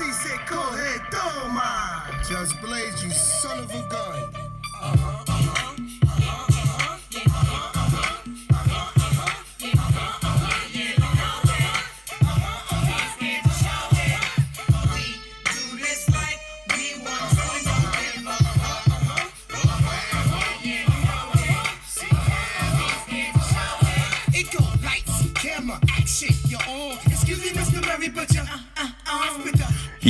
MC said, coge, toma. Just Blaze, you son of a gun. It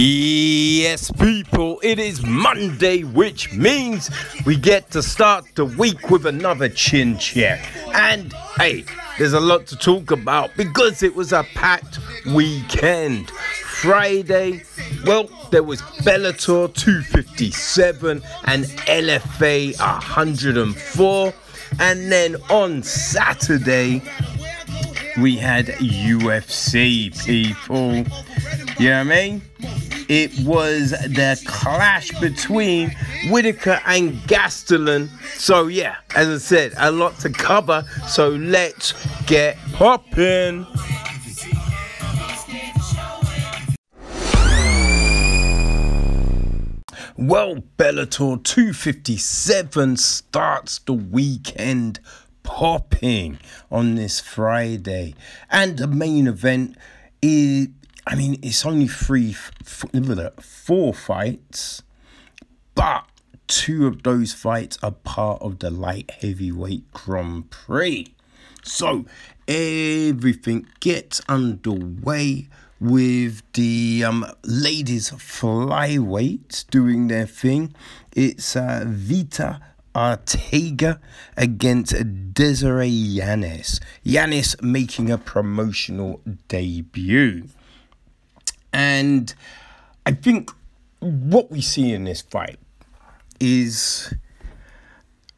Yes, people, it is Monday, which means we get to start the week with another chin check. And hey, there's a lot to talk about because it was a packed weekend. Friday, well, there was Bellator 257 and LFA 104. And then on Saturday, we had UFC people. You know what I mean? It was the clash between Whittaker and Gastelum. So yeah, as I said, a lot to cover. So let's get popping. Well, Bellator 257 starts the weekend popping on this Friday. And the main event is, I mean, it's only three, four fights, but two of those fights are part of the light heavyweight Grand Prix. So everything gets underway with the um, ladies flyweights doing their thing. It's uh, Veta Arteaga against Desiree Yanez. Yanez making a promotional debut. And I think what we see in this fight is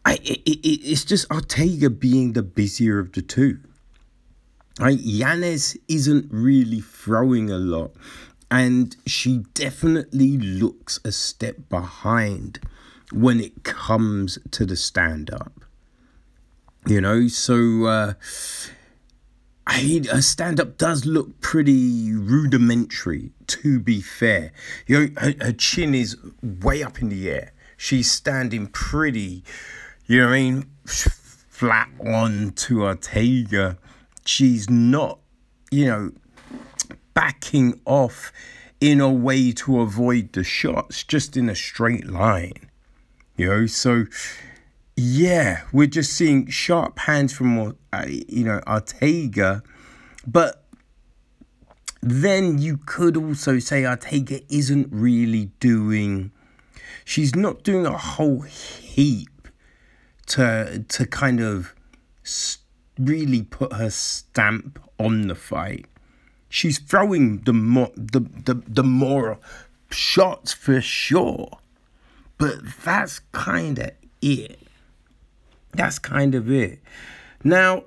I it, it, it's just Ortega being the busier of the two. Right, Yanez isn't really throwing a lot, and she definitely looks a step behind when it comes to the stand up. You know, so uh, I a uh, stand up does look pretty rudimentary. To be fair, you know, her, her chin is way up in the air. She's standing pretty, you know what I mean, flat on to Ortega. She's not, you know, backing off in a way to avoid the shots, just in a straight line. You know, so yeah, we're just seeing sharp hands from uh, you know Ortega, but then you could also say Ortega isn't really doing. She's not doing a whole heap to to kind of really put her stamp on the fight. She's throwing the more the, the, the more shots for sure. But that's kind of it. That's kind of it. Now,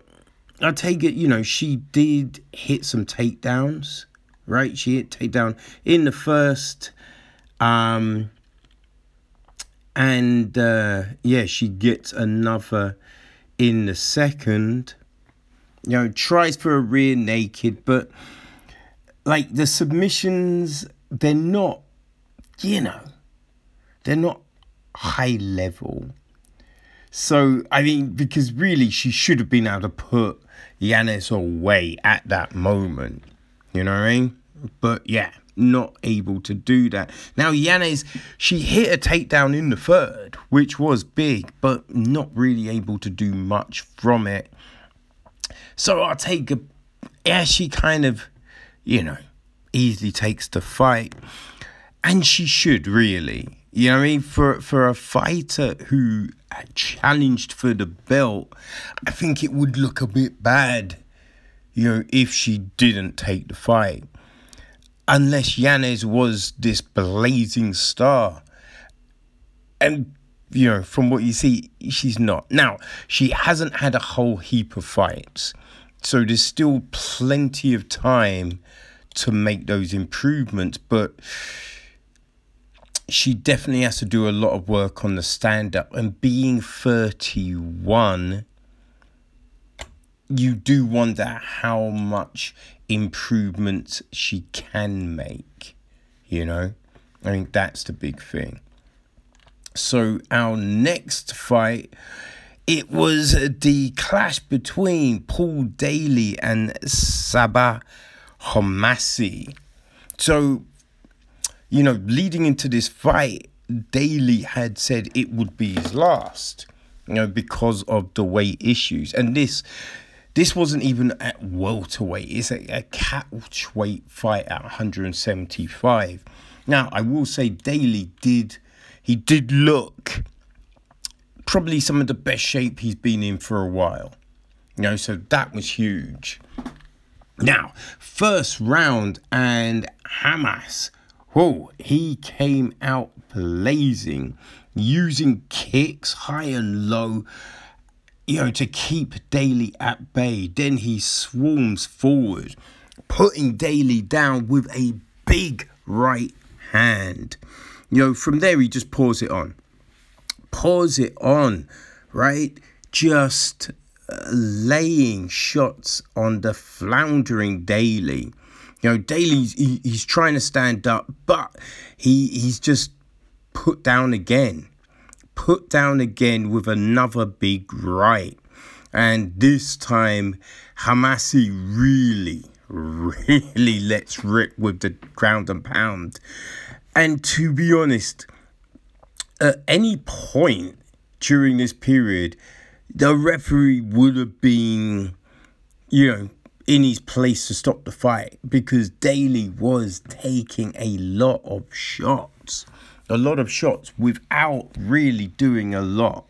I take it, you know, she did hit some takedowns, right? She hit takedown in the first, um, and uh, yeah, she gets another in the second. You know, tries for a rear naked, but like the submissions, they're not, you know, they're not high level. So I mean, because really she should have been able to put Yanez away at that moment. You know what I mean? But yeah, not able to do that. Now Yanez, she hit a takedown in the third, which was big, but not really able to do much from it. So I'll take a yeah, she kind of, you know, easily takes the fight. And she should really. You know what I mean? For for a fighter who challenged for the belt, I think it would look a bit bad, you know, if she didn't take the fight. Unless Yanez was this blazing star. And you know, from what you see, she's not. Now, she hasn't had a whole heap of fights. So there's still plenty of time to make those improvements, but she definitely has to do a lot of work on the stand up and being 31 you do wonder how much improvement she can make You know, I think that's the big thing. So our next fight, it was the clash between Paul Daley and Sabah Homasi. So, you know, leading into this fight, Daley had said it would be his last, you know, because of the weight issues. And this this wasn't even at welterweight, it's a, a catchweight fight at 175. Now, I will say Daley did he did look probably some of the best shape he's been in for a while. You know, so that was huge. Now, first round and Hamas, whoa, he came out blazing, using kicks high and low, you know, to keep Daley at bay. Then he swarms forward, putting Daley down with a big right hand. You know, from there he just pours it on. Pours it on, right? Just uh, laying shots on the floundering Daley. You know, Daley's he, he's trying to stand up, but he he's just put down again. Put down again with another big right. And this time Homasi really, really lets rip with the ground and pound. And to be honest, at any point during this period, the referee would have been, you know, in his place to stop the fight because Daley was taking a lot of shots, a lot of shots without really doing a lot.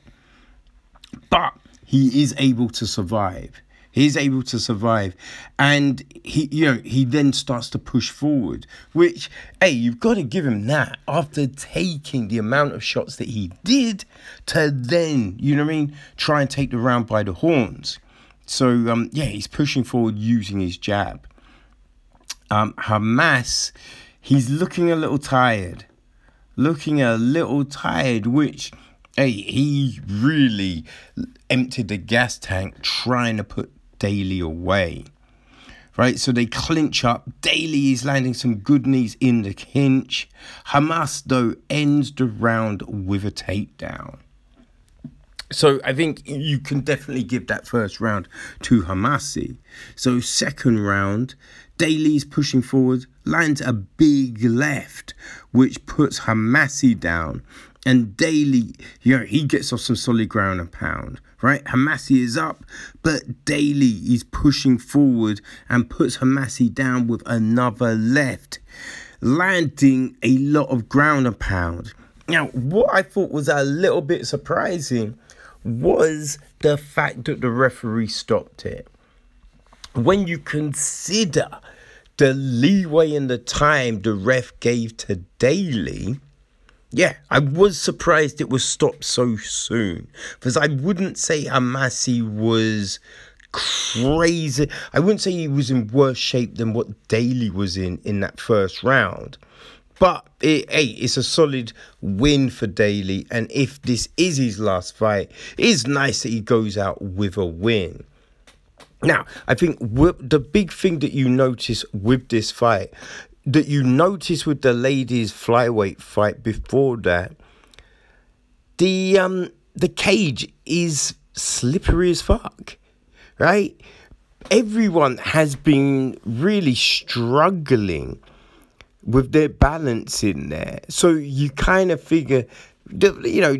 But he is able to survive. He's able to survive, and he, you know, he then starts to push forward. Which, hey, you've got to give him that after taking the amount of shots that he did to then, you know what I mean, try and take the round by the horns. So, um, yeah, he's pushing forward using his jab. Um, Hamas, he's looking a little tired, looking a little tired, which hey, he really emptied the gas tank trying to put Daley away. Right, so they clinch up. Daley is landing some good knees in the clinch. Hamas, though, ends the round with a takedown. So I think you can definitely give that first round to Homasi. So second round, Daley's pushing forward, lands a big left, which puts Homasi down. And Daley, you know, he gets off some solid ground and pound, right? Homasi is up, but Daley is pushing forward and puts Homasi down with another left, landing a lot of ground and pound. Now, what I thought was a little bit surprising was the fact that the referee stopped it. When you consider the leeway and the time the ref gave to Daley, yeah, I was surprised it was stopped so soon because I wouldn't say Homasi was crazy. I wouldn't say he was in worse shape than what Daley was in in that first round. But it, hey, it's a solid win for Daley, and if this is his last fight, it is nice that he goes out with a win. Now, I think the big thing that you notice with this fight that you notice with the ladies flyweight fight before that, the um the cage is slippery as fuck, right? Everyone has been really struggling with their balance in there, so you kind of figure. You know,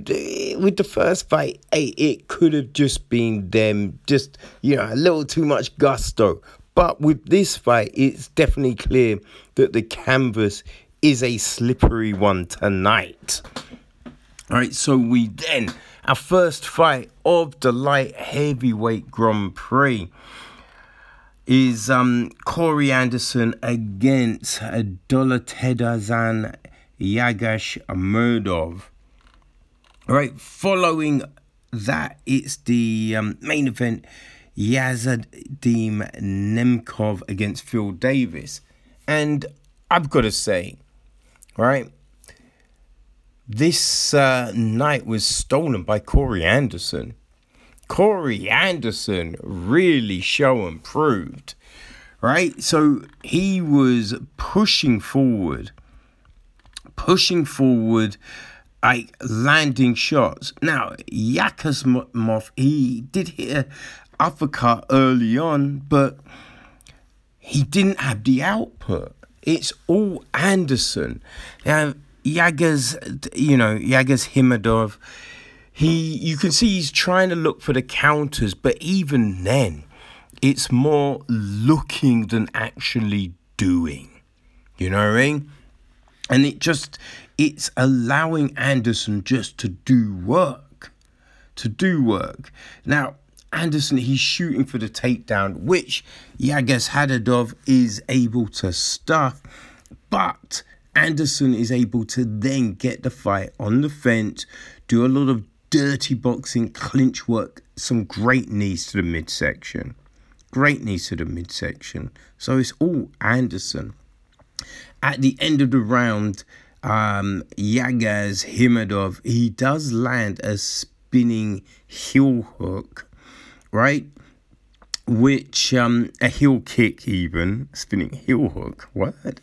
with the first fight, it could have just been them, just, you know, a little too much gusto. But with this fight, it's definitely clear that the canvas is a slippery one tonight. All right, so we then, our first fight of the light heavyweight Grand Prix is um, Corey Anderson against Dolatetazan Yagash Murdov. All right, following that, it's the um, main event Vadim Nemkov against Phil Davis. And I've got to say, right, this uh, night was stolen by Corey Anderson. Corey Anderson really show and proved, right? So he was pushing forward pushing forward, like landing shots. Now, Yakasmov, he did hit a uppercut early on, but he didn't have the output. It's all Anderson. Now, Yagas, you know, Yagas Himadov, he, you can see he's trying to look for the counters, but even then, it's more looking than actually doing. You know what I mean? And it just, it's allowing Anderson just to do work. To do work. Now, Anderson, he's shooting for the takedown, which Yagas Hadadov is able to stuff. But Anderson is able to then get the fight on the fence, do a lot of dirty boxing, clinch work, some great knees to the midsection. Great knees to the midsection. So it's all Anderson. At the end of the round, um, Yagas Himadov, he does land a spinning heel hook, right? Which um, a heel kick, even spinning heel hook. What?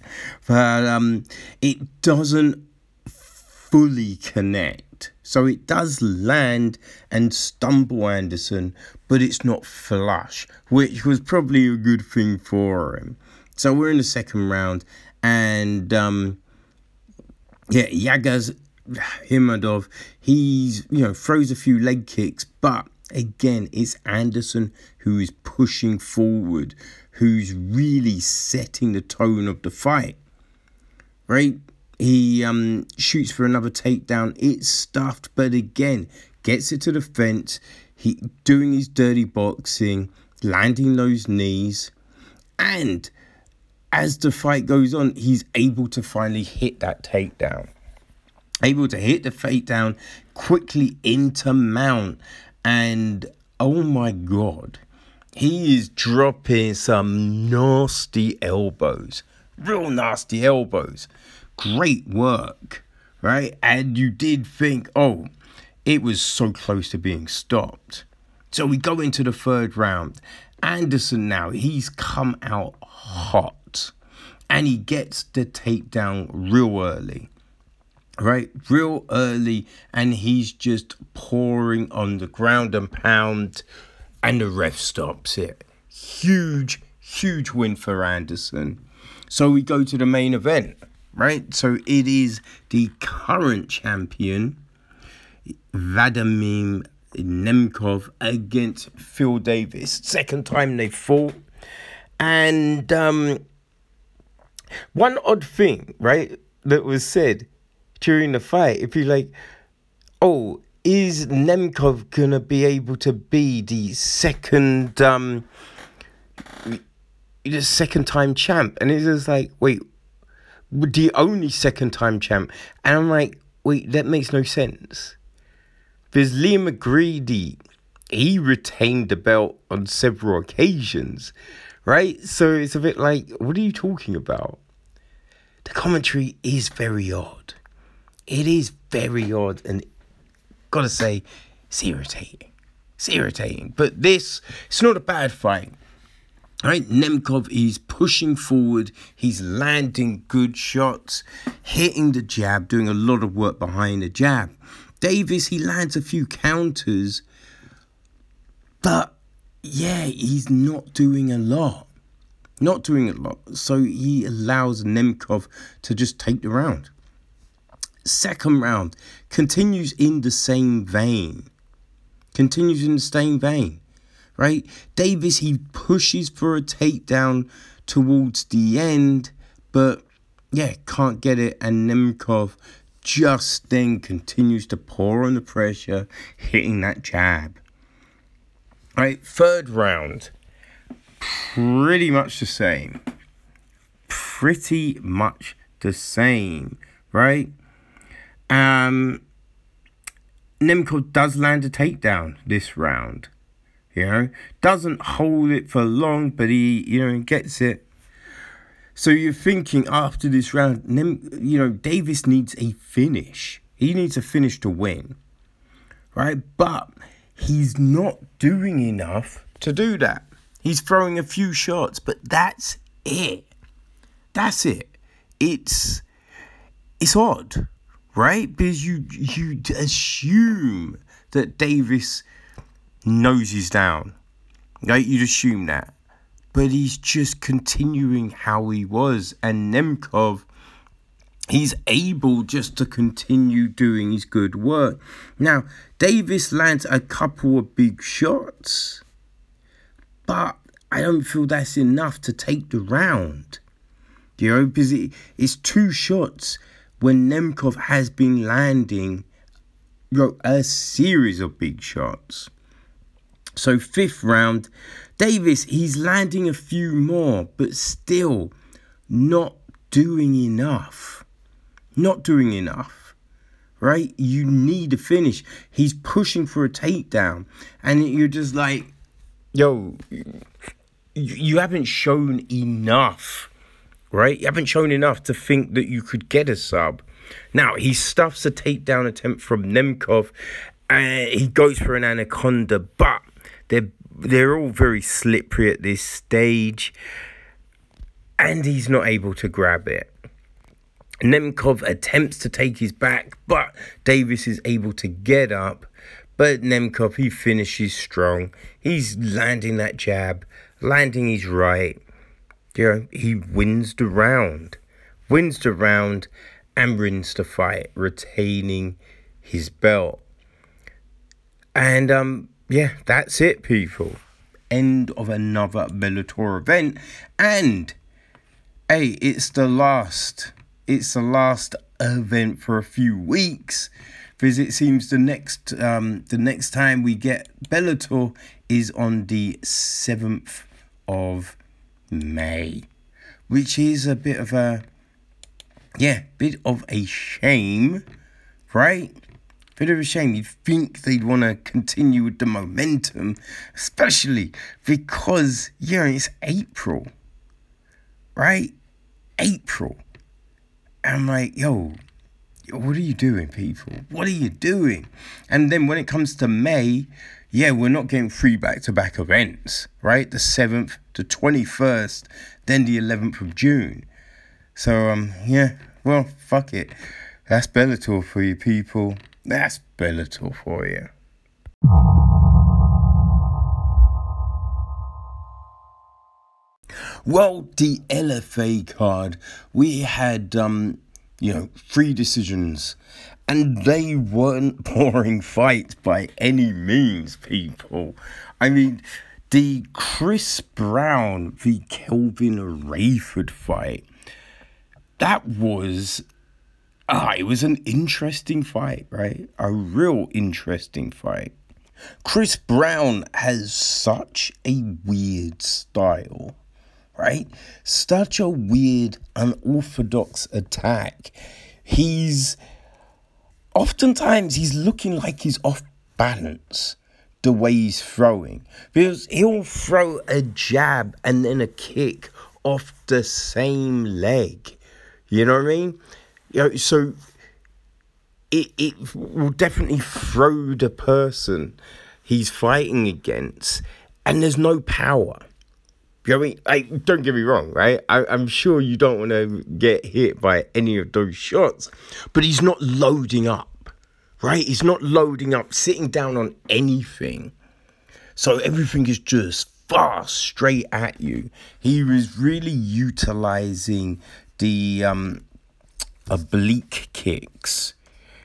But um, it doesn't fully connect. So it does land and stumble Anderson, but it's not flush, which was probably a good thing for him. So we're in the second round, and um, yeah, Yagas Himadov, he's you know throws a few leg kicks, but again, it's Anderson who is pushing forward, who's really setting the tone of the fight. Right? He um, shoots for another takedown. It's stuffed, but again, gets it to the fence. He doing his dirty boxing, landing those knees, and as the fight goes on, he's able to finally hit that takedown. Able to hit the takedown quickly into mount. And oh my God, he is dropping some nasty elbows. Real nasty elbows. Great work, right? And you did think, oh, it was so close to being stopped. So we go into the third round. Anderson now, he's come out hot and he gets the takedown real early. Right, real early, and he's just pouring on the ground and pound, and the ref stops it. Huge, huge win for Anderson. So we go to the main event, right? So it is the current champion, Vladimir Nemkov, against Phil Davis. Second time they fought. And um, one odd thing, right, that was said during the fight, if you like, oh, is Nemkov gonna be able to be the second um the second time champ? And it's just like, wait, the only second time champ. And I'm like, wait, that makes no sense. Because Liam McGeary, he retained the belt on several occasions, right? So it's a bit like, what are you talking about? the commentary is very odd. It is very odd, and gotta say, it's irritating. It's irritating. But this, it's not a bad fight. Right, Nemkov is pushing forward. He's landing good shots, hitting the jab, doing a lot of work behind the jab. Davis, he lands a few counters, but yeah, he's not doing a lot not doing a lot. So he allows Nemkov to just take the round. Second round continues in the same vein. Continues in the same vein, right? Davis, he pushes for a takedown towards the end, but yeah, can't get it. And Nemkov just then continues to pour on the pressure, hitting that jab. Right, third round pretty much the same. Pretty much the same, right? Um, Nemkov does land a takedown this round. You know, doesn't hold it for long, but he, you know, gets it. So you're thinking after this round, you know, Davis needs a finish. He needs a finish to win, right? But he's not doing enough to do that. He's throwing a few shots, but that's it. That's it. It's it's odd, right? Because you you assume that Davis knows he's down, right? You'd assume that, but he's just continuing how he was, and Nemkov. He's able just to continue doing his good work. Now, Davis lands a couple of big shots, but I don't feel that's enough to take the round. You know, because it, it's two shots when Nemkov has been landing you know, a series of big shots. So, fifth round, Davis, he's landing a few more, but still not doing enough. Not doing enough, right? You need a finish. He's pushing for a takedown, and you're just like, yo, you haven't shown enough right? You haven't shown enough to think that you could get a sub. Now, he stuffs a takedown attempt from Nemkov and he goes for an anaconda, but they're, they're all very slippery at this stage and he's not able to grab it. Nemkov attempts to take his back, but Davis is able to get up. But Nemkov, he finishes strong. He's landing that jab, landing his right you know, he wins the round, wins the round, and wins the fight, retaining his belt. And um, yeah, that's it, people. End of another Bellator event, and hey, it's the last. It's the last event for a few weeks, because it seems the next um the next time we get Bellator is on the seventh of May, which is a bit of a, yeah, bit of a shame, right? Bit of a shame. You'd think they'd want to continue with the momentum, especially because, yeah, it's April, right? April. And I'm like, yo, what are you doing, people? What are you doing? And then when it comes to May, yeah, we're not getting three back to back events, right? The 7th, the 21st, then the 11th of June. So, um, yeah, well, fuck it. That's Bellator for you people. That's Bellator for you. Well, the LFA card, we had, um, you know, three decisions and they weren't boring fights by any means, people. I mean, the Chris Brown v. Kelvin Rayford fight, that was. Ah, it was an interesting fight, right? A real interesting fight. Chris Brown has such a weird style, right? Such a weird, unorthodox attack. He's oftentimes he's looking like he's off balance the way he's throwing because he'll throw a jab and then a kick off the same leg. You know what I mean? You know, so it it will definitely throw the person he's fighting against, and there's no power. You know what I mean? Like, don't get me wrong, right? I, I'm sure you don't want to get hit by any of those shots, but he's not loading up, right? He's not loading up, sitting down on anything. So everything is just fast, straight at you. He was really utilizing the um, oblique kicks,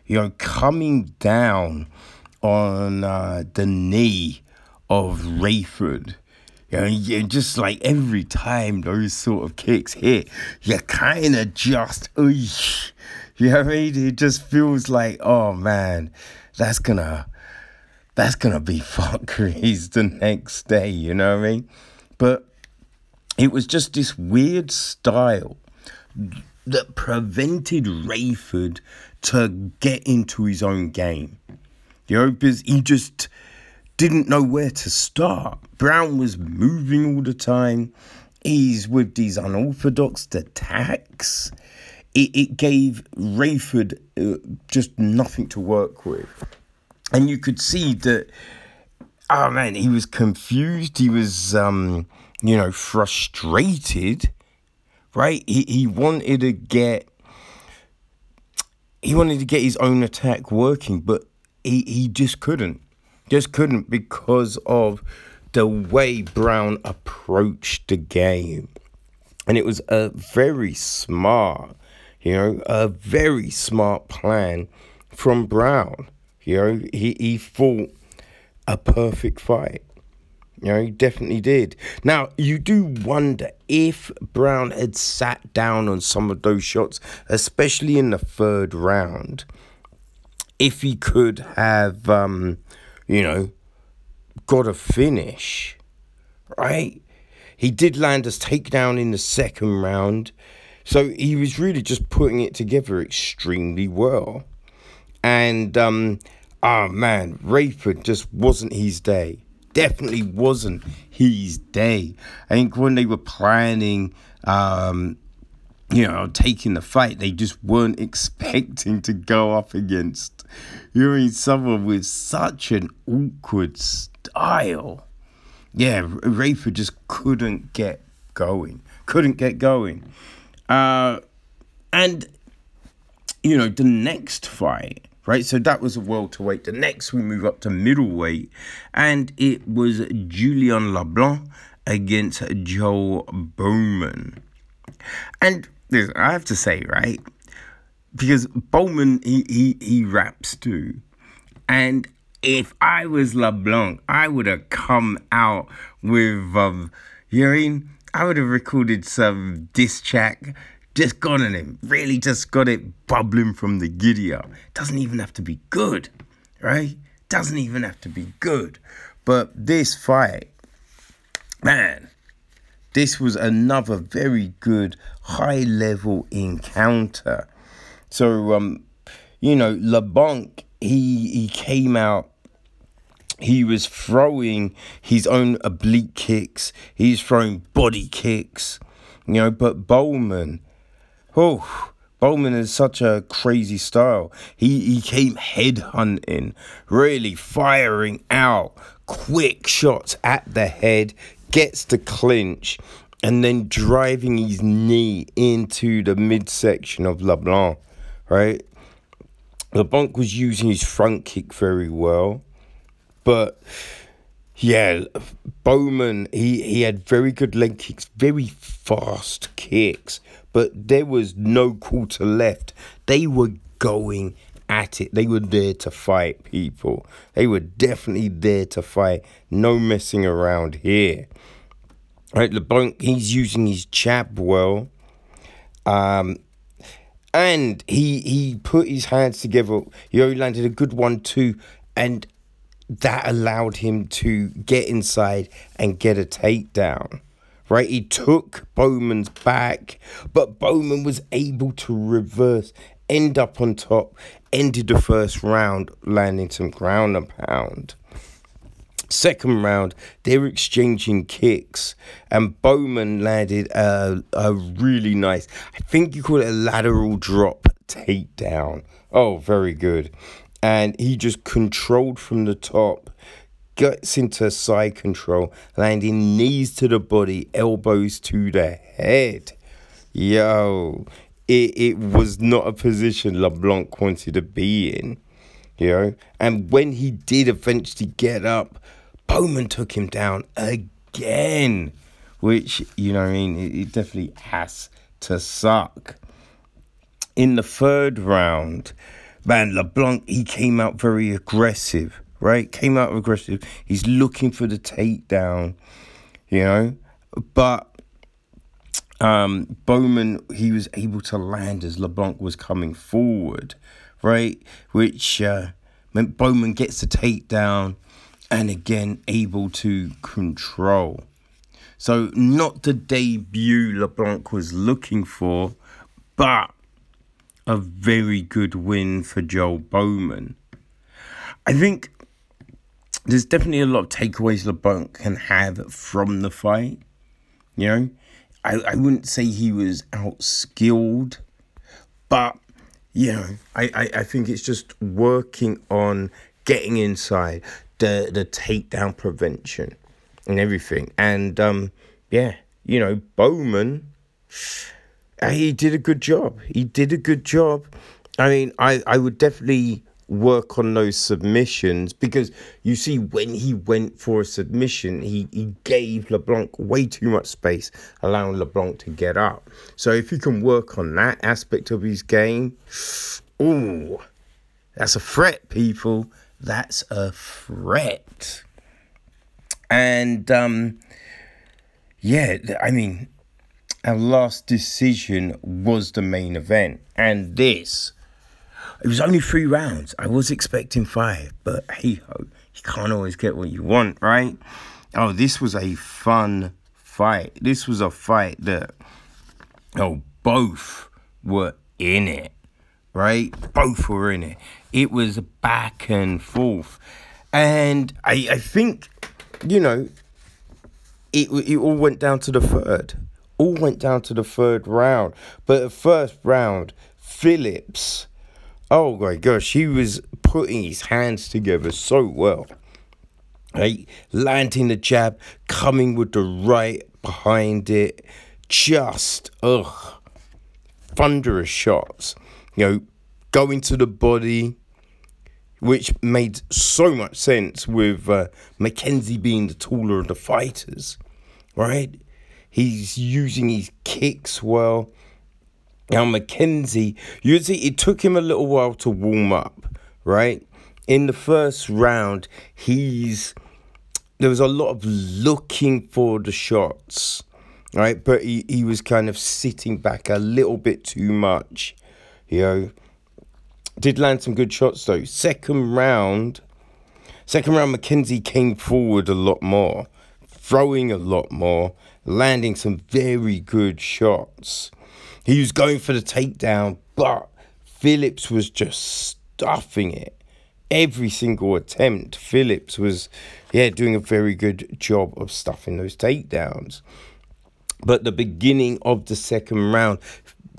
you know, coming down on uh, the knee of Rayford you know, just like every time those sort of kicks hit, you kind of just, you know what I mean? It just feels like, oh man, that's gonna, that's gonna be fuckeries the next day, you know what I mean? But it was just this weird style that prevented Rayford to get into his own game. Know, because he just didn't know where to start. Brown was moving all the time. He's with these unorthodox attacks. It, it gave Rayford uh, just nothing to work with. And you could see that, oh man, he was confused. He was, um, you know, frustrated, right? He, he wanted to get he wanted to get his own attack working, but he, he just couldn't. Just couldn't because of the way Brown approached the game. And it was a very smart, you know, a very smart plan from Brown. You know, he, he fought a perfect fight. You know, he definitely did. Now, you do wonder if Brown had sat down on some of those shots, especially in the third round, if he could have, um, you know, got a finish, right? He did land a takedown in the second round, so he was really just putting it together extremely well. And, um, oh man, Rayford just wasn't his day definitely wasn't his day. I think when they were planning, um, you know, taking the fight, they just weren't expecting to go up against, you know, someone with such an awkward style. Yeah, Rayford just couldn't get going. Couldn't get going. Uh, and, you know, the next fight right? So that was a welterweight. The next we move up to middleweight, and it was Julian LeBlanc against Joe Bowman. And I have to say, right, because Bowman he he, he raps too, and if I was LeBlanc, I would have come out with um, you know I mean? I would have recorded some diss just got in him, really just got it bubbling from the giddy up. Doesn't even have to be good, right? Doesn't even have to be good. But this fight, man, this was another very good high level encounter. So, um, you know, LeBlanc, he he came out he was throwing his own oblique kicks, he's throwing body kicks, you know, but Bowman, Oh, Bowman is such a crazy style. He he came head hunting, really firing out quick shots at the head, gets the clinch, and then driving his knee into the midsection of LeBlanc, right? LeBlanc was using his front kick very well, but yeah, Bowman he he had very good leg kicks, very fast kicks, but there was no quarter left. They were going at it. They were there to fight people. They were definitely there to fight. No messing around here. Right, LeBlanc, he's using his jab well. Um, and he he put his hands together. He only landed a good one too, and that allowed him to get inside and get a takedown right? He took Bowman's back, but Bowman was able to reverse, end up on top, ended the first round, landing some ground and pound. Second round, they were exchanging kicks, and Bowman landed a, a really nice, I think you call it a lateral drop takedown. Oh, very good. And he just controlled from the top gets into side control, landing knees to the body, elbows to the head. Yo, it, it was not a position LeBlanc wanted to be in, you know. And when he did eventually get up, Bowman took him down again, which, you know I mean, it, it definitely has to suck. In the third round, man, LeBlanc, he came out very aggressive right? Came out aggressive. He's looking for the takedown, you know. But um, Bowman, he was able to land as LeBlanc was coming forward, right? Which uh, meant Bowman gets the takedown and again able to control. So, not the debut LeBlanc was looking for, but a very good win for Joel Bowman. I think there's definitely a lot of takeaways LeBlanc can have from the fight. You know, I, I wouldn't say he was outskilled, but you know, I, I, I think it's just working on getting inside the the takedown prevention and everything. And um, yeah, you know, Bowman, he did a good job. He did a good job. I mean, I, I would definitely work on those submissions because you see when he went for a submission he, he gave LeBlanc way too much space allowing LeBlanc to get up so if you can work on that aspect of his game oh that's a threat people that's a threat and um yeah I mean our last decision was the main event and this it was only three rounds. I was expecting five, but hey ho, you can't always get what you want, right? Oh, this was a fun fight. This was a fight that, oh, both were in it, right? Both were in it. It was back and forth. And I, I think, you know, it, it all went down to the third. All went down to the third round. But the first round, Phillips Oh my gosh, he was putting his hands together so well. Right? Landing the jab, coming with the right behind it. Just, ugh. Thunderous shots. You know, going to the body, which made so much sense with uh, Mackenzie being the taller of the fighters. Right? He's using his kicks well. Now, McKenzie, you see, it took him a little while to warm up, right? In the first round, he's there was a lot of looking for the shots, right? But he, he was kind of sitting back a little bit too much, you know. Did land some good shots though. Second round, second round, McKenzie came forward a lot more, throwing a lot more, landing some very good shots. He was going for the takedown, but Phillips was just stuffing it. Every single attempt, Phillips was, yeah, doing a very good job of stuffing those takedowns. But the beginning of the second round,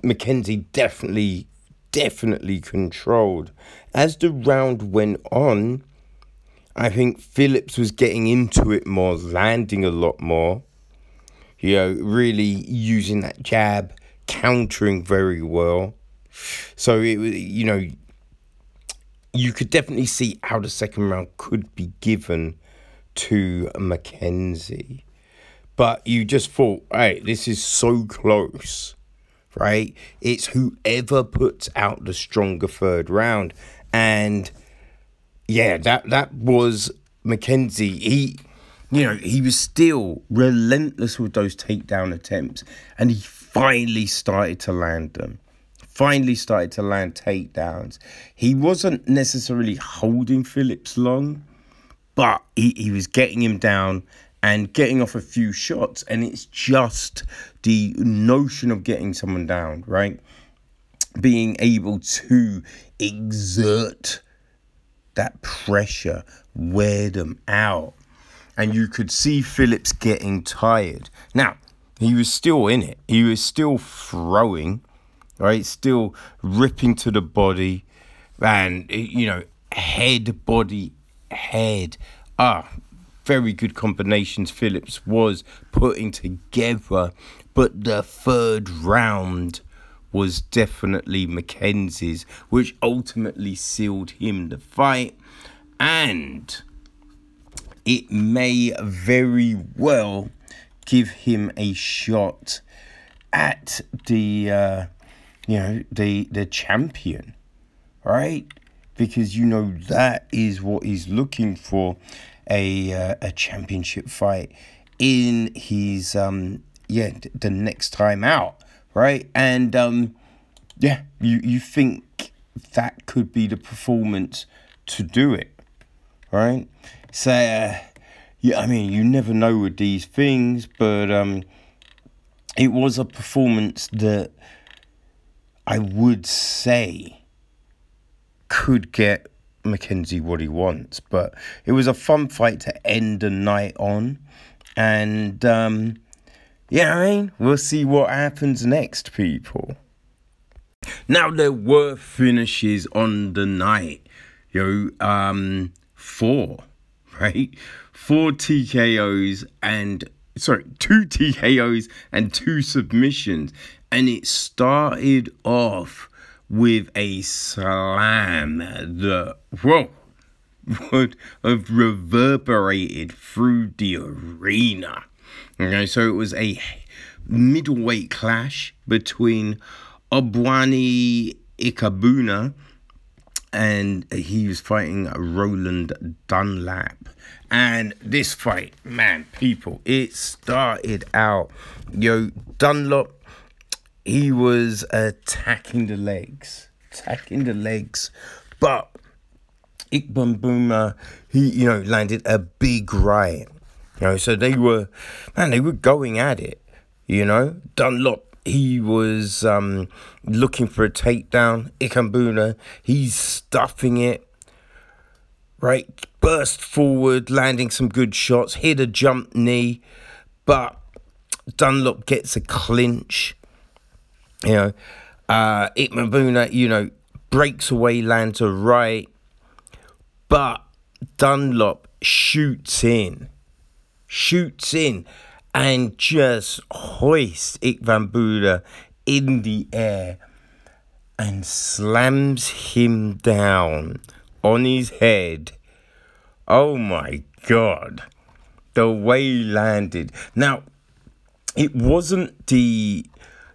Mackenzie definitely, definitely controlled. As the round went on, I think Phillips was getting into it more, landing a lot more. You know, really using that jab, countering very well. So it you know you could definitely see how the second round could be given to Mackenzie. But you just thought, hey, this is so close, right? It's whoever puts out the stronger third round. And yeah, that that was Mackenzie. He you know, he was still relentless with those takedown attempts. And he finally started to land them. Finally started to land takedowns. He wasn't necessarily holding Phillips long, but he, he was getting him down and getting off a few shots. And it's just the notion of getting someone down, right? Being able to exert that pressure, wear them out. And you could see Phillips getting tired. Now, he was still in it. He was still throwing, right? Still ripping to the body, and you know, head, body, head. Ah, very good combinations Phillips was putting together, but the third round was definitely Mackenzie's, which ultimately sealed him the fight, and it may very well give him a shot at the uh, you know the the champion, right? Because you know that is what he's looking for a uh, a championship fight in his um yeah the next time out, right? And um yeah, you you think that could be the performance to do it, right? So uh, yeah, I mean, you never know with these things, but um, it was a performance that I would say could get Mackenzie what he wants. But it was a fun fight to end the night on. And um, yeah, I mean, we'll see what happens next, people. Now, there were finishes on the night. You know, um, four, right? four TKOs and sorry, two TKOs and two submissions. And it started off with a slam that, whoa, would have reverberated through the arena. Okay, so it was a middleweight clash between Obwani Ikabuna and he was fighting Roland Dunlap. And this fight, man, people, it started out, yo, Dunlop, he was attacking the legs, attacking the legs, but Ikbambuma, he, you know, landed a big right. You know, so they were, man, they were going at it. You know, Dunlop, he was um, looking for a takedown. Ikambuna, he's stuffing it. Right, burst forward, landing some good shots, hit a jump knee, but Dunlop gets a clinch. You know, uh, Ikmabuna, you know, breaks away, lands a right, but Dunlop shoots in, shoots in, and just hoists Ik Van in the air and slams him down on his head. Oh my god. The way he landed. Now, it wasn't the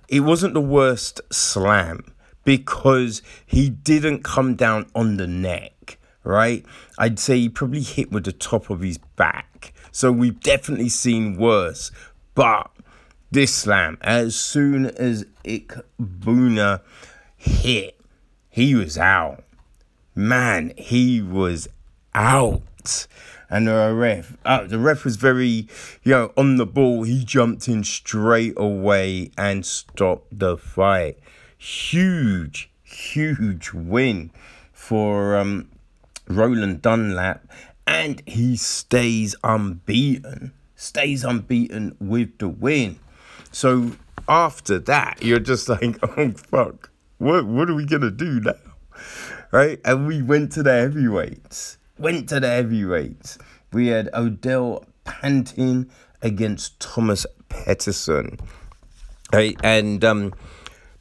it wasn't the worst slam because he didn't come down on the neck right? I'd say he probably hit with the top of his back. So we've definitely seen worse. But this slam, as soon as Ikbuna hit, he was out. Man, he was out. And the ref, uh, the ref was very, you know, on the ball. He jumped in straight away and stopped the fight. Huge, huge win for um, Roland Dunlap, and he stays unbeaten. Stays unbeaten with the win. So after that, you're just like, oh fuck, what what are we gonna do now? Right? And we went to the heavyweights. Went to the heavyweights. We had Odell Pantin against Thomas Peterson. Right? And um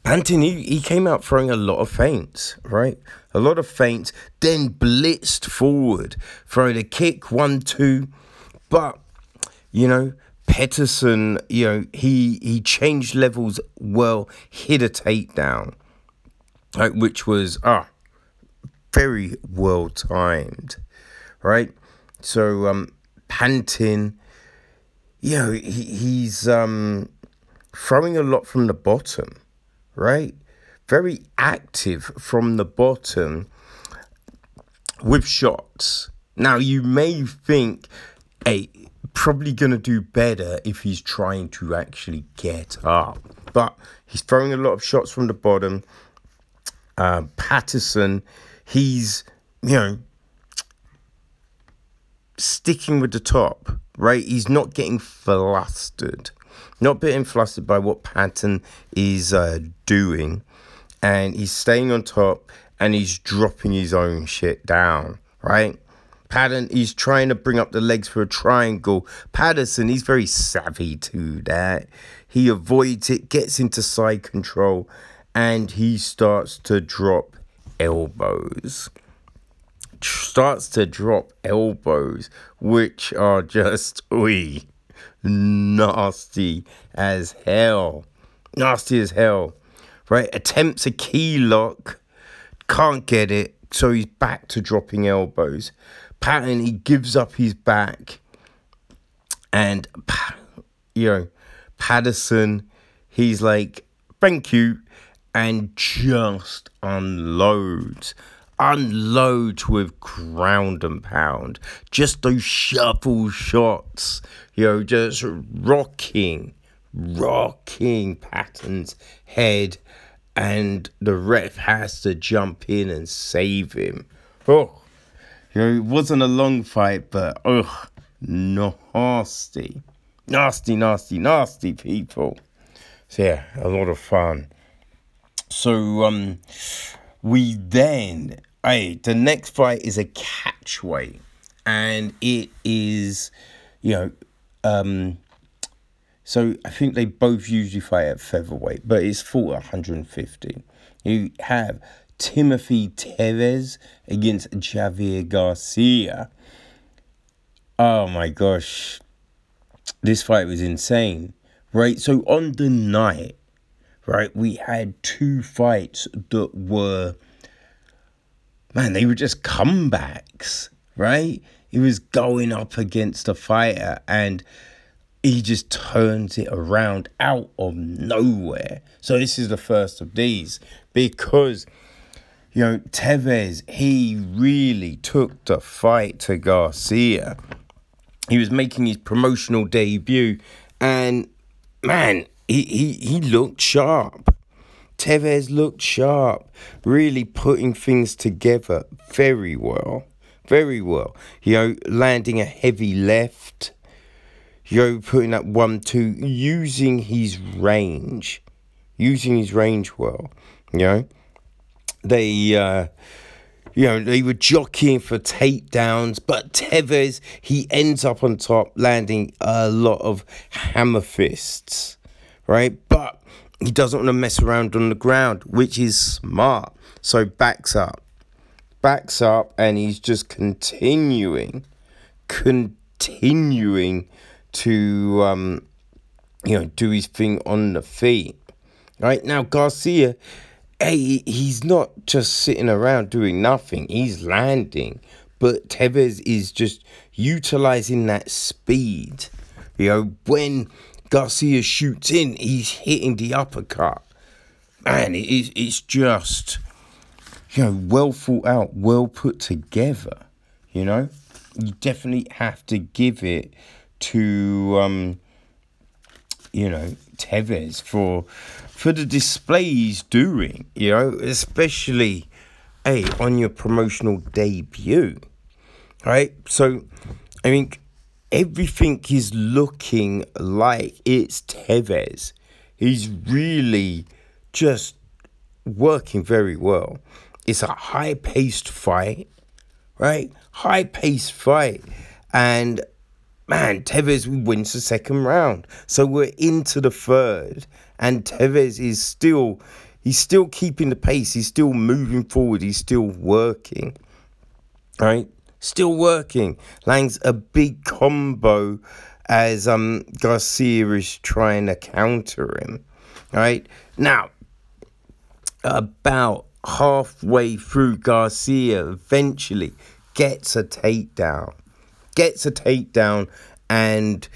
Pantin, he, he came out throwing a lot of feints, right? A lot of feints, then blitzed forward, throwing a kick, one, two. But, you know, Peterson, you know, he he changed levels well, hit a takedown, right, which was ah very well timed, right? So um Pantin, you know, he, he's um throwing a lot from the bottom right? Very active from the bottom with shots. Now, you may think, hey, probably to do better if he's trying to actually get up. But he's throwing a lot of shots from the bottom. Uh, Patterson, he's, you know, sticking with the top, right? He's not getting flustered not getting flustered by what Patton is uh, doing, and he's staying on top and he's dropping his own shit down, right? Patton, he's trying to bring up the legs for a triangle. Patterson, he's very savvy to that. He avoids it, gets into side control, and he starts to drop elbows. Starts to drop elbows, which are just, we nasty as hell. Nasty as hell. Right? Attempts a key lock, can't get it, so he's back to dropping elbows. Patton, he gives up his back, and you know, Patterson, he's like, thank you, and just unloads unload with ground and pound. Just those shuffle shots, you know, just rocking, rocking Patton's head, and the ref has to jump in and save him. Oh, you know, it wasn't a long fight, but oh, nasty, nasty, nasty, nasty people. So yeah, a lot of fun. So um, we then Hey, the next fight is a catch weight, and it is, you know, um, So I think they both usually fight at featherweight, but it's fought at 150. You have Timothy Tevez against Javier Garcia. Oh my gosh. This fight was insane. Right? So on the night, right, we had two fights that were man, they were just comebacks, right? He was going up against a fighter and he just turns it around out of nowhere. So this is the first of these because you know Tevez he really took the fight to Garcia. He was making his promotional debut and man, he he, he looked sharp. Tevez looked sharp, really putting things together very well. Very well. You know, landing a heavy left Yo putting that one two, using his range, using his range well. You know, they, uh, you know, they were jockeying for takedowns, but Tevez he ends up on top, landing a lot of hammer fists, right? But he doesn't want to mess around on the ground, which is smart. So backs up, backs up, and he's just continuing, continuing to um, you know do his thing on the feet. Right now, Garcia, hey, he's not just sitting around doing nothing. He's landing, but Tevez is just utilizing that speed. You know, when Garcia shoots in, he's hitting the uppercut. Man, it is it's just you know well thought out, well put together. You know, you definitely have to give it to um, you know Tevez for for the display he's doing. You know, especially a on your promotional debut, right? So, I mean, everything is looking like it's Tevez. He's really just working very well. It's a high paced fight, right? High paced fight. And man, Tevez wins the second round. So we're into the third, and Tevez is still he's still keeping the pace, he's still moving forward, he's still working. Right? Still working. Langs a big combo as um Garcia is trying to counter him. Right? Now, about halfway through, Garcia eventually gets a takedown gets a takedown, and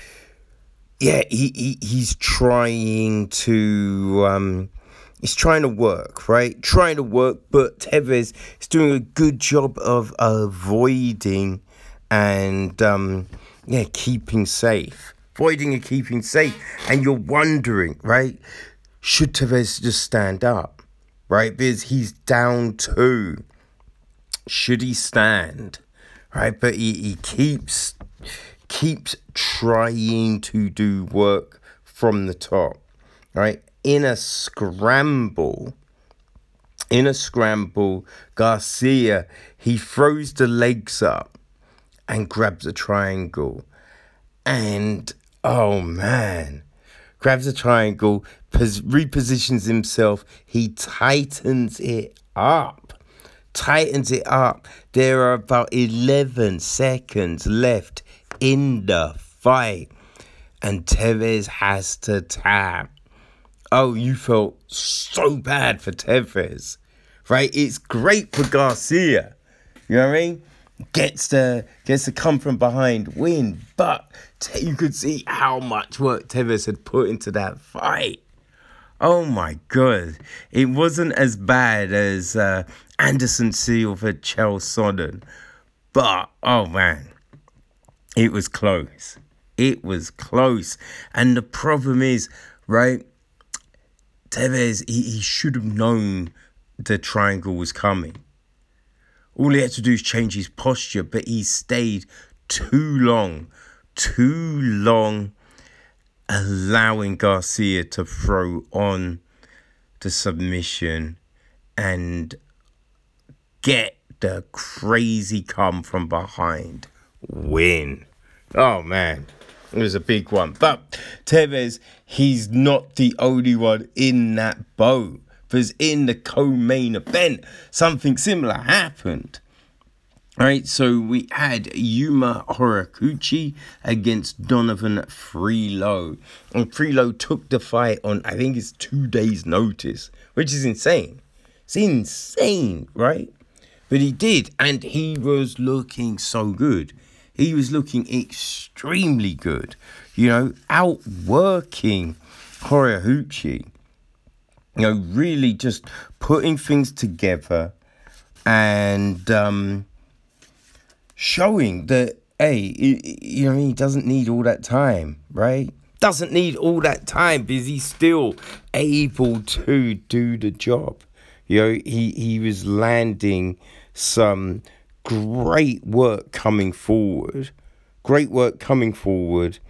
yeah, he, he he's trying to um, he's trying to work, right? Trying to work, but Tevez is doing a good job of avoiding and um, yeah, keeping safe, avoiding and keeping safe. And you're wondering, right? Should Tevez just stand up, right? Because he's down two. Should he stand? right? But he, he keeps keeps trying to do work from the top, right? In a scramble, in a scramble, Garcia he throws the legs up and grabs a triangle, and oh man, grabs a triangle, pos- repositions himself, he tightens it up tightens it up. There are about 11 seconds left in the fight. And Tevez has to tap. Oh, you felt so bad for Tevez, right? It's great for Garcia. You know what I mean? Gets to gets to come from behind, win, but you could see how much work Tevez had put into that fight. Oh my god, it wasn't as bad as uh, Anderson Silva, Chael Sonnen. But, oh man, it was close. It was close. And the problem is, right, Tevez, he, he should have known the triangle was coming. All he had to do is change his posture, but he stayed too long, too long, allowing Garcia to throw on the submission and get the crazy come from behind win. Oh man. It was a big one. But Tevez, he's not the only one in that boat. Because in the co-main event, something similar happened. Right, so we had Yuma Horiguchi against Donovan Freelo. And Freelo took the fight on, I think it's two days' notice, which is insane. It's insane, right? But he did, and he was looking so good. He was looking extremely good, you know, outworking Horiguchi. You know, really just putting things together and um, showing that, hey, you know, he doesn't need all that time, right? Doesn't need all that time because he's still able to do the job. You know, he, he was landing some great work coming forward. Great work coming forward.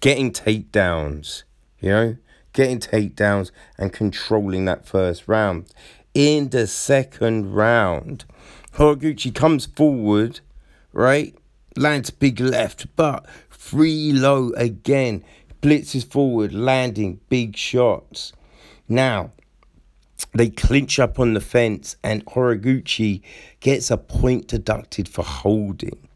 Getting takedowns, you know, getting takedowns and controlling that first round. In the second round, Horiguchi comes forward, right? Lands big left, but Freelo again. Blitzes forward, landing big shots. Now, they clinch up on the fence, and Horiguchi gets a point deducted for holding.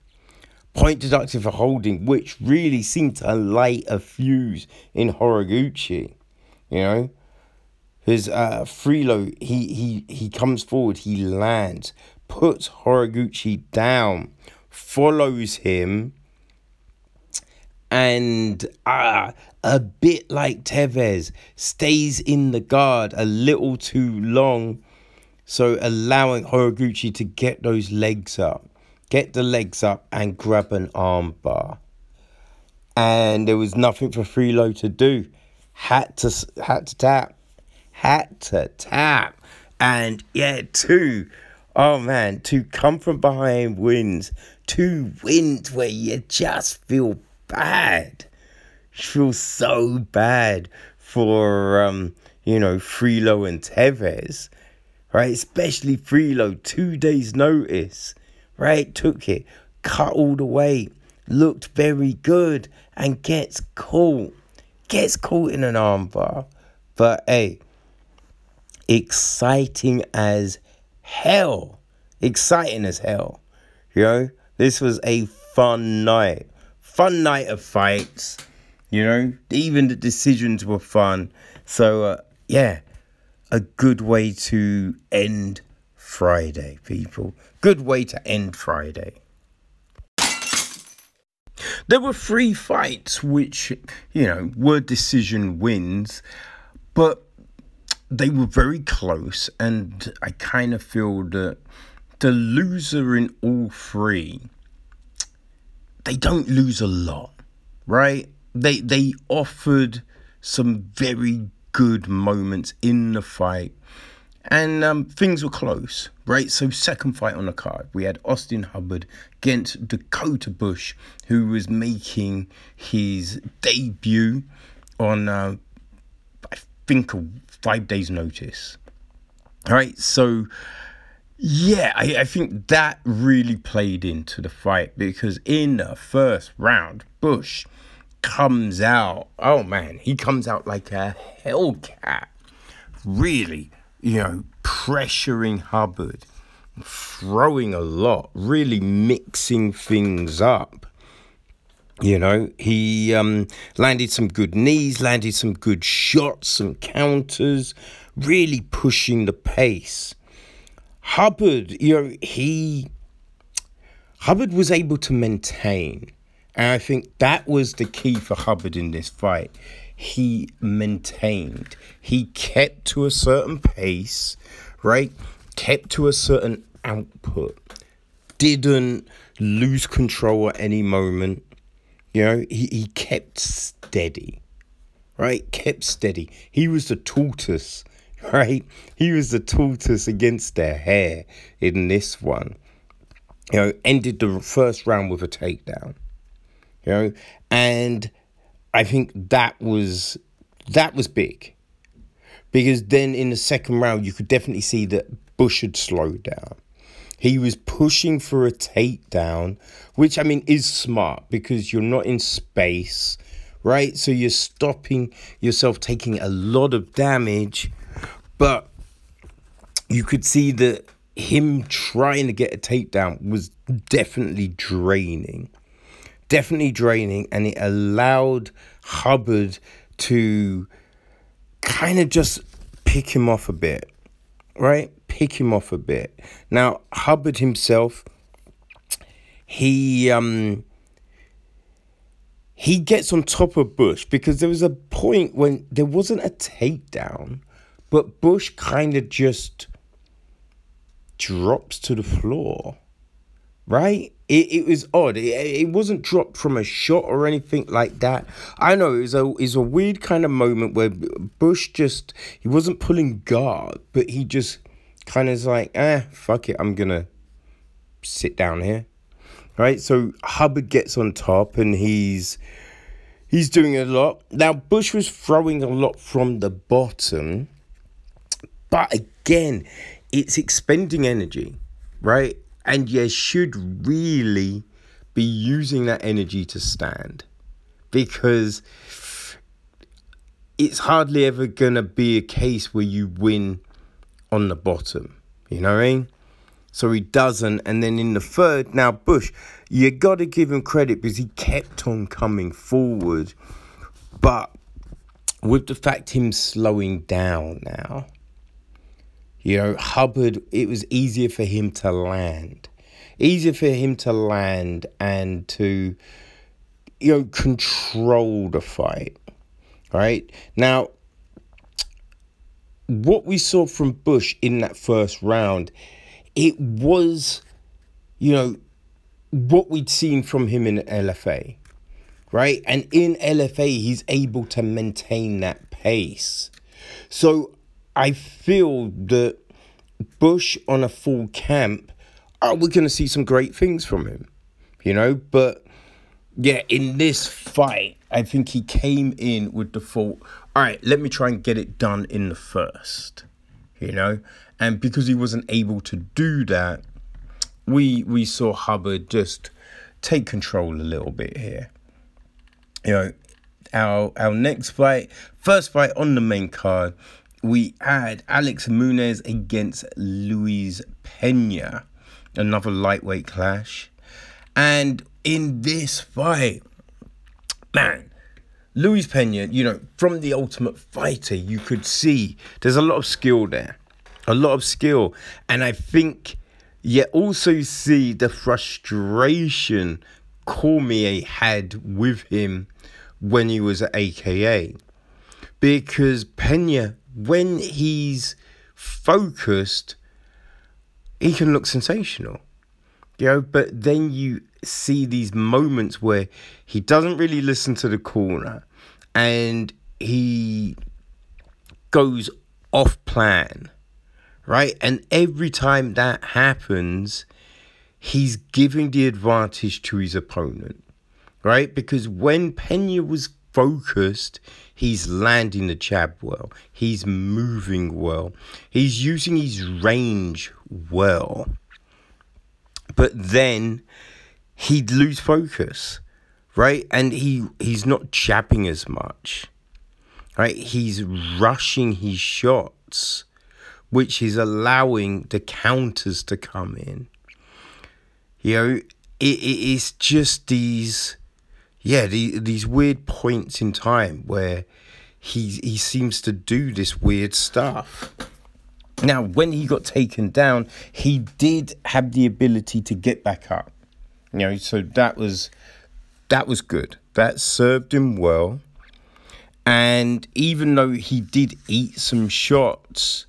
Point deducted for holding, which really seemed to light a fuse in Horiguchi. You know, his uh, Freelo, he he he comes forward, he lands, puts Horiguchi down, follows him, and uh, a bit like Tevez, stays in the guard a little too long, so allowing Horiguchi to get those legs up, get the legs up and grab an armbar. And there was nothing for Freelo to do. Had to had to tap. Had to tap. And yeah, two. Oh man, to come from behind wins. Two wins where you just feel bad. Feel so bad for um, you know, Freelo and Tevez. Right? Especially Freelo, two days notice. Right? Took it, cut all the way, looked very good, and gets caught. Gets caught in an armbar. But hey, exciting as hell. Exciting as hell. You know, this was a fun night fun night of fights. You know, even the decisions were fun. So, uh, yeah, a good way to end Friday, people. Good way to end Friday. There were three fights which, you know, were decision wins, but they were very close, and I kind of feel that the loser in all three they don't lose a lot, right? They they offered some very good moments in the fight, and um, things were close, right? So second fight on the card, we had Austin Hubbard against Dakota Bush, who was making his debut on, uh, I think, a five days' notice. All right, so yeah, I, I think that really played into the fight because in the first round, Bush comes out. Oh man, he comes out like a hellcat. Really, you know, pressuring Hubbard, throwing a lot, really mixing things up. You know, he um, landed some good knees, landed some good shots, some counters, really pushing the pace. Hubbard, you know, he Hubbard was able to maintain. And I think that was the key for Hubbard in this fight. He maintained. He kept to a certain pace, right? Kept to a certain output. Didn't lose control at any moment. You know, he, he kept steady, right? Kept steady. He was the tortoise right? He was the tortoise against their hare in this one. You know, ended the first round with a takedown. You know, and I think that was that was big. Because then in the second round you could definitely see that Bush had slowed down. He was pushing for a takedown, which I mean is smart because you're not in space, right? So you're stopping yourself taking a lot of damage, but you could see that him trying to get a takedown was definitely draining. Definitely draining, and it allowed Hubbard to kind of just pick him off a bit, right? Pick him off a bit. Now, Hubbard himself, he um he gets on top of Bush because there was a point when there wasn't a takedown, but Bush kind of just drops to the floor, right? It, it was odd. It, it wasn't dropped from a shot or anything like that. I know it was a it's a weird kind of moment where Bush just he wasn't pulling guard, but he just kind of like, eh, fuck it, I'm gonna sit down here, right? So Hubbard gets on top and he's he's doing a lot. Now Bush was throwing a lot from the bottom, but again, it's expending energy, right? And you should really be using that energy to stand because it's hardly ever going to be a case where you win on the bottom. You know what I mean? So he doesn't. And then in the third, now Bush, you got to give him credit because he kept on coming forward. But with the fact him slowing down now, you know, Hubbard, it was easier for him to land. Easier for him to land and to, you know, control the fight. Right? Now, what we saw from Bush in that first round, it was, you know, what we'd seen from him in LFA. Right? And in LFA, he's able to maintain that pace. So I feel that Bush on a full camp, oh, we're going to see some great things from him, you know. But yeah, in this fight, I think he came in with the thought, all right, let me try and get it done in the first, you know. And because he wasn't able to do that, we we saw Hubbard just take control a little bit here. You know, our our next fight, first fight on the main card we had Alex Munoz against Luis Pena, another lightweight clash. And in this fight, man, Luis Pena, you know, from the Ultimate Fighter, you could see there's a lot of skill there, a lot of skill. And I think you also see the frustration Cormier had with him when he was at AKA. Because Pena when he's focused, he can look sensational. You know, but then you see these moments where he doesn't really listen to the corner and he goes off plan, right? And every time that happens, he's giving the advantage to his opponent, right? Because when Pena was focused, He's landing the jab well. He's moving well. He's using his range well. But then he'd lose focus, right? And he he's not jabbing as much, right? He's rushing his shots, which is allowing the counters to come in. You know, it, it is just these yeah, the, these weird points in time where he he seems to do this weird stuff. Now, when he got taken down, he did have the ability to get back up. You know, so that was that was good. That served him well. And even though he did eat some shots,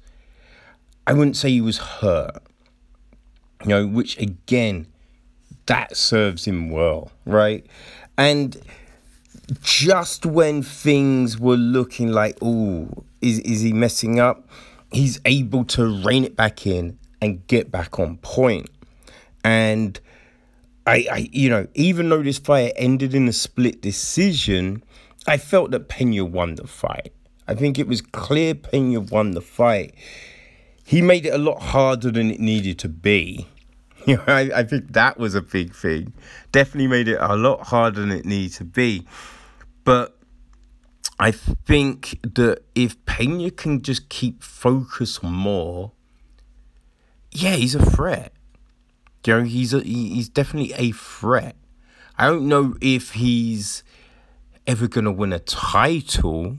I wouldn't say he was hurt. You know, which again, that serves him well, right? And just when things were looking like, oh, is, is he messing up? He's able to rein it back in and get back on point. And I, I you know, even though this fight ended in a split decision, I felt that Pena won the fight. I think it was clear Pena won the fight. He made it a lot harder than it needed to be, You know, I, I think that was a big thing. Definitely made it a lot harder than it needed to be. But I think that if Pena can just keep focus more, yeah, he's a threat. You know, he's a, he's definitely a threat. I don't know if he's ever gonna win a title,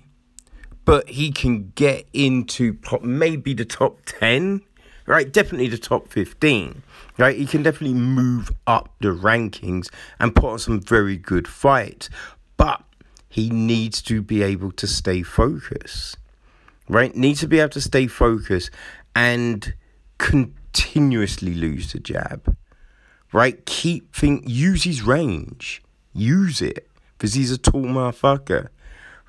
but he can get into maybe the top ten, right? Definitely the top fifteen right? He can definitely move up the rankings and put on some very good fights, but he needs to be able to stay focused, right? Needs to be able to stay focused and continuously lose the jab, right? Keep think use his range, use it because he's a tall motherfucker,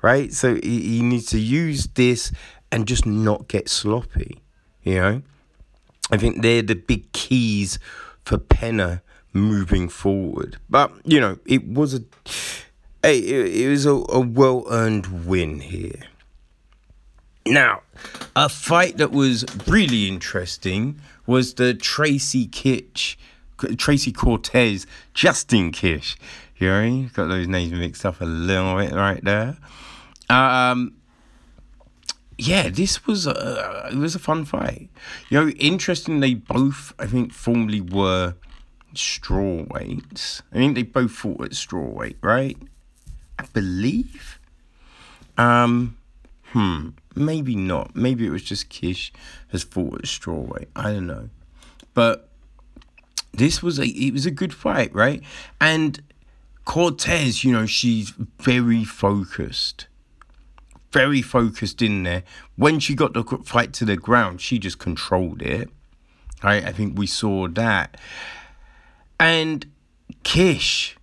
right? So he, he needs to use this and just not get sloppy, you know. I think they're the big keys for Pena moving forward. But you know, it was a, hey, it, it was a, a well earned win here. Now, a fight that was really interesting was the Tracy Kitch, Tracy Cortez, Justine Kish. You know, got those names mixed up a little bit right there. Um, yeah, this was a it was a fun fight. You know, interestingly, both, I think, formerly were straw weights. I think they both fought at straw weight, right? I believe. Um, hmm, maybe not. Maybe it was just Kish has fought at straw weight. I don't know, but this was a it was a good fight, right? And Cortez, you know, she's very focused very focused in there. When she got the fight to the ground, she just controlled it. Right? I think we saw that. And Kish,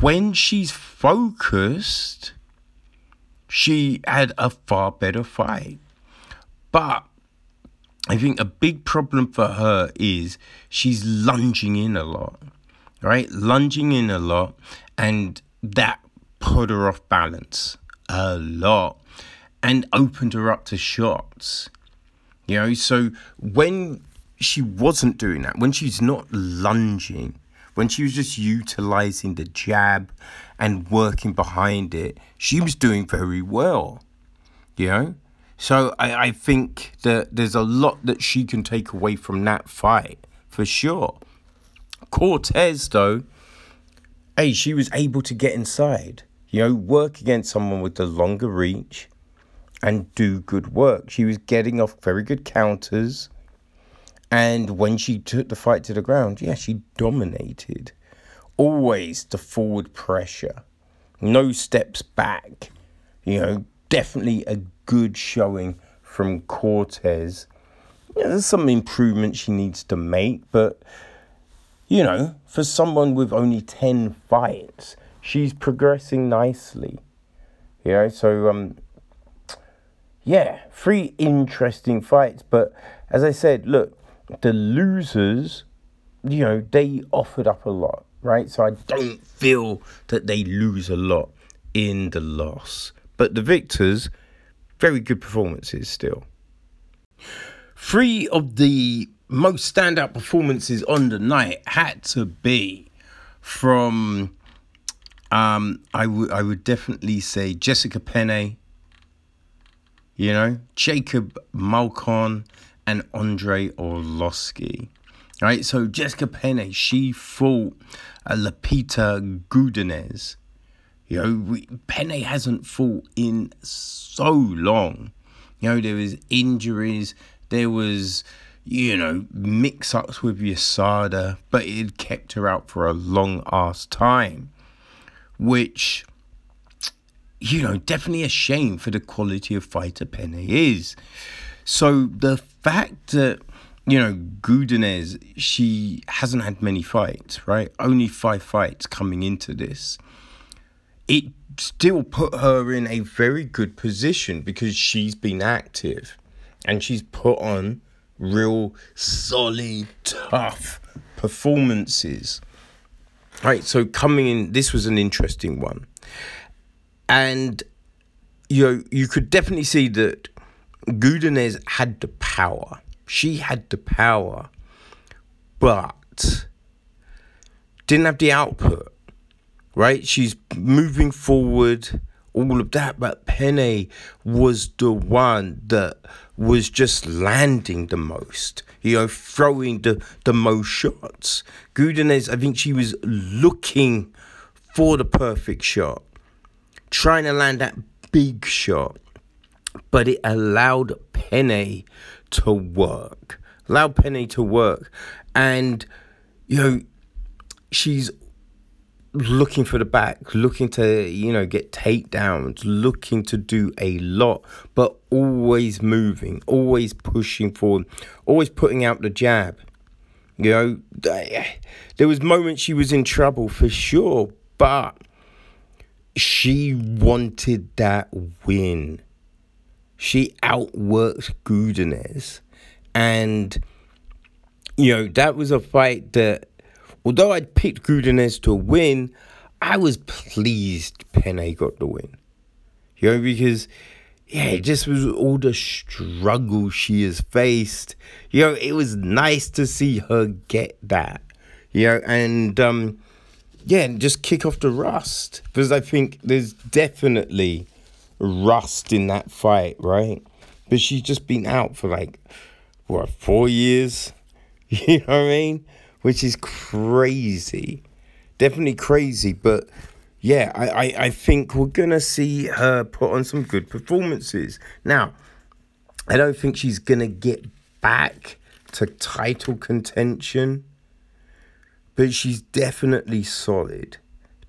when she's focused, she had a far better fight. But I think a big problem for her is she's lunging in a lot, right? Lunging in a lot, and that put her off balance a lot and opened her up to shots. You know, so when she wasn't doing that, when she's not lunging, when she was just utilizing the jab and working behind it, she was doing very well. You know? So I, I think that there's a lot that she can take away from that fight, for sure. Cortez, though, hey, she was able to get inside, you know, work against someone with the longer reach and do good work. She was getting off very good counters. And when she took the fight to the ground, yeah, she dominated. Always the forward pressure, no steps back. You know, definitely a good showing from Cortez. Yeah, there's some improvement she needs to make, but you know, for someone with only 10 fights, she's progressing nicely. You know, so um, yeah, three interesting fights. But as I said, look, the losers, you know, they offered up a lot, right? So I don't feel that they lose a lot in the loss. But the victors, very good performances still. Three of the most standout performances on the night had to be from um, I would I would definitely say Jessica Penne you know, Jacob Malkoun and Andre Arlovski. Right, so Jessica Penne, she fought uh, Lupita Godinez. You know, we, Penne hasn't fought in so long. You know, there was injuries, there was, you know, mix-ups with USADA, but it kept her out for a long ass time, which you know, definitely a shame for the quality of fighter Penne is. So the fact that, you know, Godinez, she hasn't had many fights, right? Only five fights coming into this. It still put her in a very good position because she's been active and she's put on real solid, tough performances. Right, so coming in, this was an interesting one and you know you could definitely see that Godinez had the power. She had the power, but didn't have the output, right? She's moving forward, all of that, but Penne was the one that was just landing the most, you know, throwing the, the most shots. Godinez, I think she was looking for the perfect shot, trying to land that big shot, but it allowed Penne to work, allowed Penne to work. And, you know, she's looking for the back, looking to, you know, get takedowns, looking to do a lot, but always moving, always pushing forward, always putting out the jab. You know, there was moments she was in trouble for sure, but she wanted that win. She outworked Godinez. And, you know, that was a fight that although I'd picked Godinez to win, I was pleased Penne got the win. You know, because yeah, it just was all the struggle she has faced. You know, it was nice to see her get that. You know, and um, yeah, and just kick off the rust because I think there's definitely rust in that fight, right? But she's just been out for like what four years. You know what I mean? which is crazy. Definitely crazy, but yeah, I, I, I think we're gonna see her put on some good performances. Now, I don't think she's gonna get back to title contention, but she's definitely solid.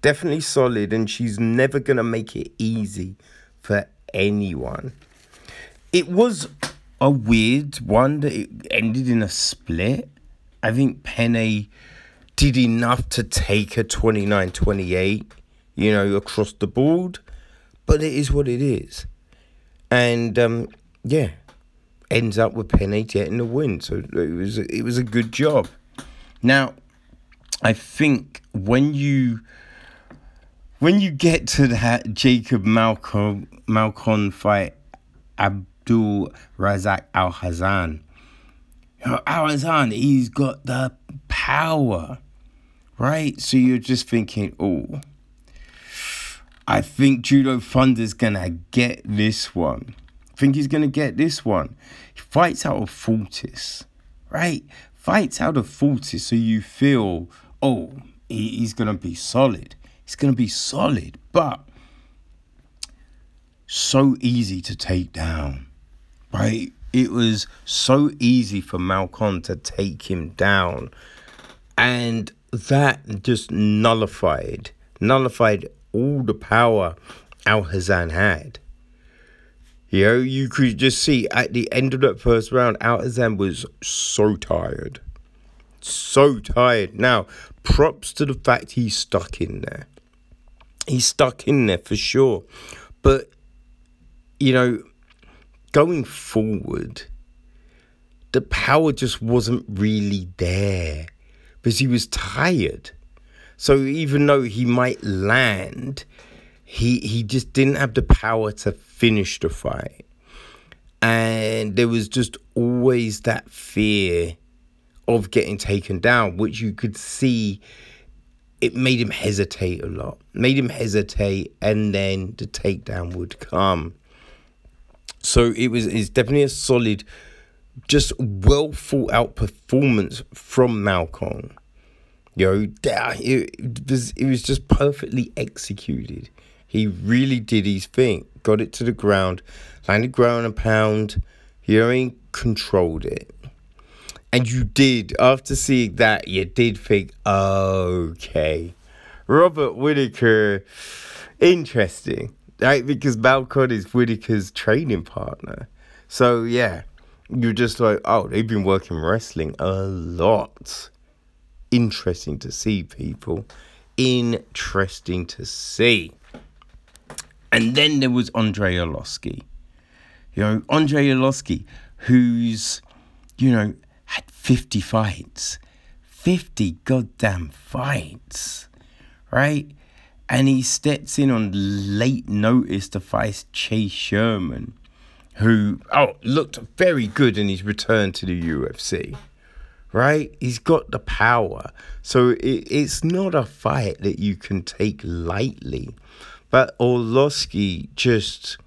Definitely solid, and she's never gonna make it easy for anyone. It was a weird one that it ended in a split. I think Penne did enough to take a 29 28, you know, across the board, but it is what it is. And um, yeah, ends up with Penne getting the win. So it was it was a good job. Now, I think when you when you get to that Jacob Malkoun Malkoun fight, Abdul Razak Alhassan, Al Hazan he's got the power, right? So you're just thinking, oh, I think Judo Thunder's gonna get this one. I think he's gonna get this one. He fights out of Fortis, right? Fights out of Fortis, so you feel, oh, he's gonna be solid. He's gonna be solid, but so easy to take down, right? it was so easy for Malkoun to take him down. And that just nullified, nullified all the power Alhassan had. You know, you could just see at the end of that first round, Alhassan was so tired. So tired. Now, props to the fact he's stuck in there. He's stuck in there for sure. But, you know, going forward, the power just wasn't really there because he was tired. So even though he might land, he he just didn't have the power to finish the fight. And there was just always that fear of getting taken down, which you could see it made him hesitate a lot. Made him hesitate and then the takedown would come. So it was it's definitely a solid, just well thought out performance from Malkoun. Know, it, was it was just perfectly executed. He really did his thing. Got it to the ground, landed ground and pound. You know, controlled it. And you did, after seeing that, you did think, okay, Robert Whittaker, interesting right? Because Malkoun is Whittaker's training partner. So yeah, you're just like, oh, they've been working wrestling a lot. Interesting to see, people. Interesting to see. And then there was Andrei Arlovski. You know, Andrei Arlovski, who's, you know, had 50 fights. 50 goddamn fights, right? and he steps in on late notice to fight Chase Sherman, who oh looked very good in his return to the UFC, right? He's got the power. So it, it's not a fight that you can take lightly. But Arlovski just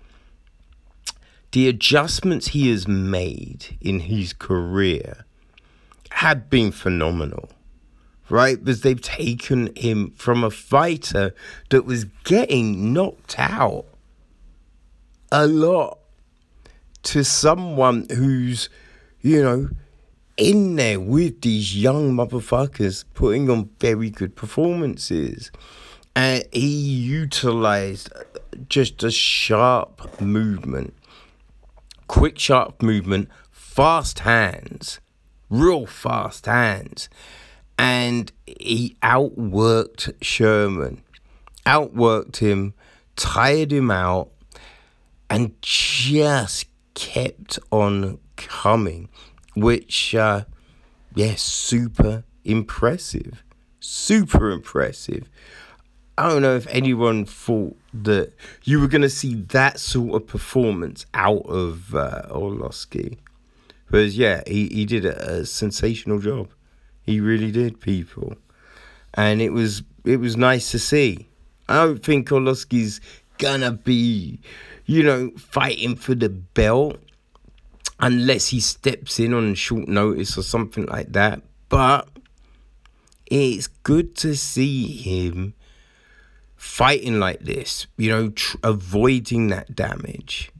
the adjustments he has made in his career have been phenomenal, right? Because they've taken him from a fighter that was getting knocked out a lot to someone who's, you know, in there with these young motherfuckers putting on very good performances. And he utilized just a sharp movement, quick, sharp movement, fast hands, real fast hands. And he outworked Sherman, outworked him, tired him out, and just kept on coming which, uh, yeah, super impressive. Super impressive. I don't know if anyone thought that you were going to see that sort of performance out of uh, Arlovski. But yeah, he, he did a, a sensational job. He really did, people. And it was it was nice to see. I don't think Arlovski's gonna be, you know, fighting for the belt unless he steps in on short notice or something like that. But it's good to see him fighting like this, you know, tr- avoiding that damage,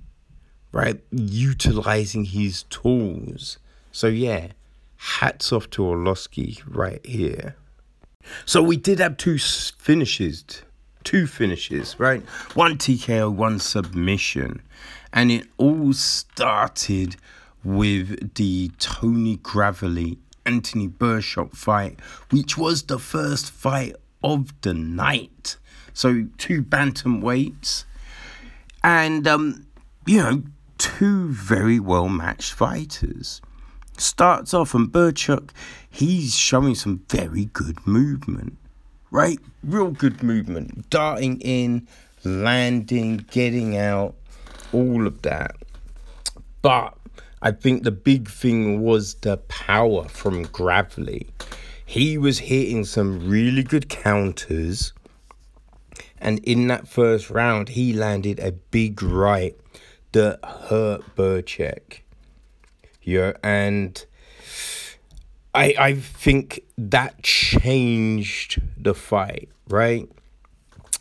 right? Utilizing his tools. So, yeah, hats off to Arlovski right here. So, we did have two finishes, two finishes, right? One TKO, one submission. And it all started with the Tony Gravely Anthony Birchak fight, which was the first fight of the night. So two bantamweights, and um, you know, two very well matched fighters. Starts off and Birchak, he's showing some very good movement, right? Real good movement, darting in, landing, getting out, all of that. But I think the big thing was the power from Gravely. He was hitting some really good counters. And in that first round, he landed a big right hurt Birchak. Yeah, and I I think that changed the fight, right?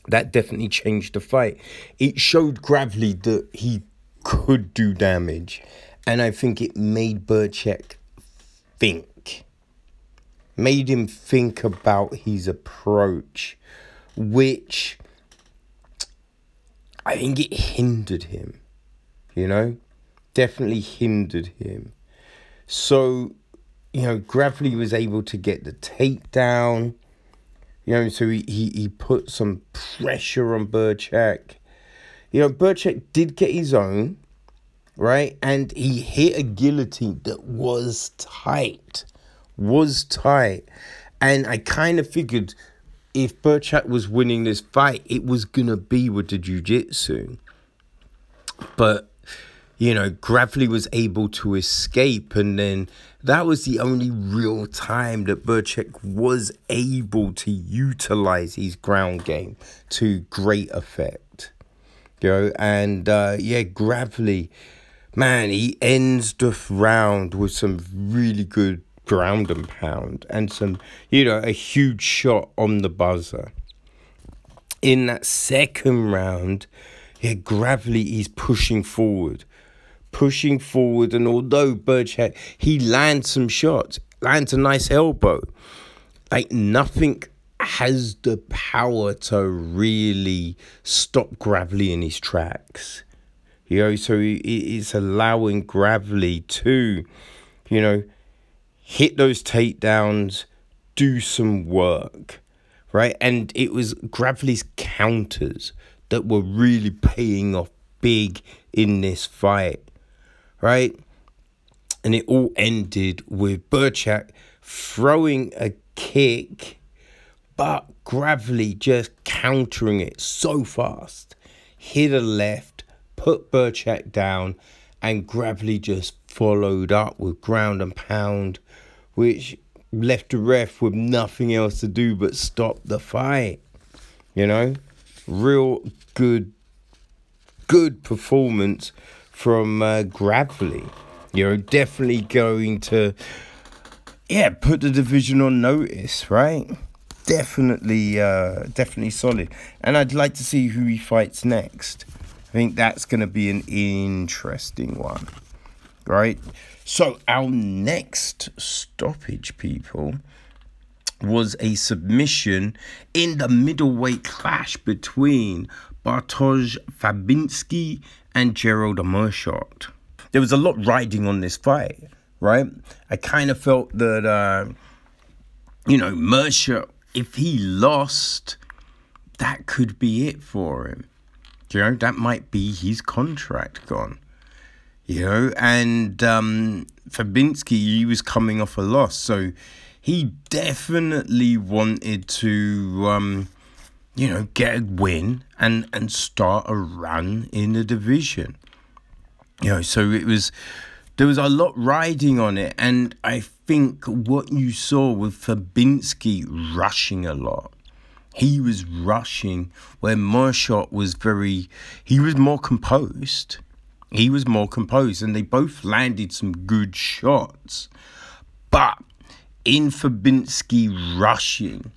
That definitely changed the fight. It showed Gravely that he could do damage and I think it made Birchak think, made him think about his approach, which I think it hindered him, you know, definitely hindered him. So, you know, Gravely was able to get the takedown. You know, so he, he, he put some pressure on Birchak. You know, Birchak did get his own, right? And he hit a guillotine that was tight, was tight. And I kind of figured if Birchak was winning this fight, it was going to be with the jiu-jitsu. But, you know, Gravely was able to escape. And then that was the only real time that Birchak was able to utilize his ground game to great effect. You know, and uh, yeah, Gravely man, he ends the round with some really good ground and pound and some, you know, a huge shot on the buzzer. In that second round, yeah, Gravely is pushing forward, pushing forward, and although Birchak he lands some shots, lands a nice elbow, like nothing has the power to really stop Gravely in his tracks. You know, so it's allowing Gravely to, you know, hit those takedowns, do some work, right? And it was Gravely's counters that were really paying off big in this fight, right? And it all ended with Birchak throwing a kick, but Gravely just countering it so fast. Hit a left put Birchak down, and Gravely just followed up with ground and pound, which left the ref with nothing else to do but stop the fight. You know, real good, good performance from uh, Gravely. You know, definitely going to, yeah, put the division on notice, right? Definitely, uh, definitely solid. And I'd like to see who he fights next. I think that's going to be an interesting one, right? So, our next stoppage, people, was a submission in the middleweight clash between Bartosz Fabinski and Gerald Meerschaert. There was a lot riding on this fight, right? I kind of felt that, uh, you know, Meerschaert, if he lost, that could be it for him. You know, that might be his contract gone you know, and um, Fabinski, he was coming off a loss, so he definitely wanted to, um, you know, get a win and and start a run in the division. You know, so it was there was a lot riding on it, and I think what you saw with Fabinski rushing a lot. He was rushing where Meerschaert was very, he was more composed he was more composed and they both landed some good shots. But in Fabinski rushing,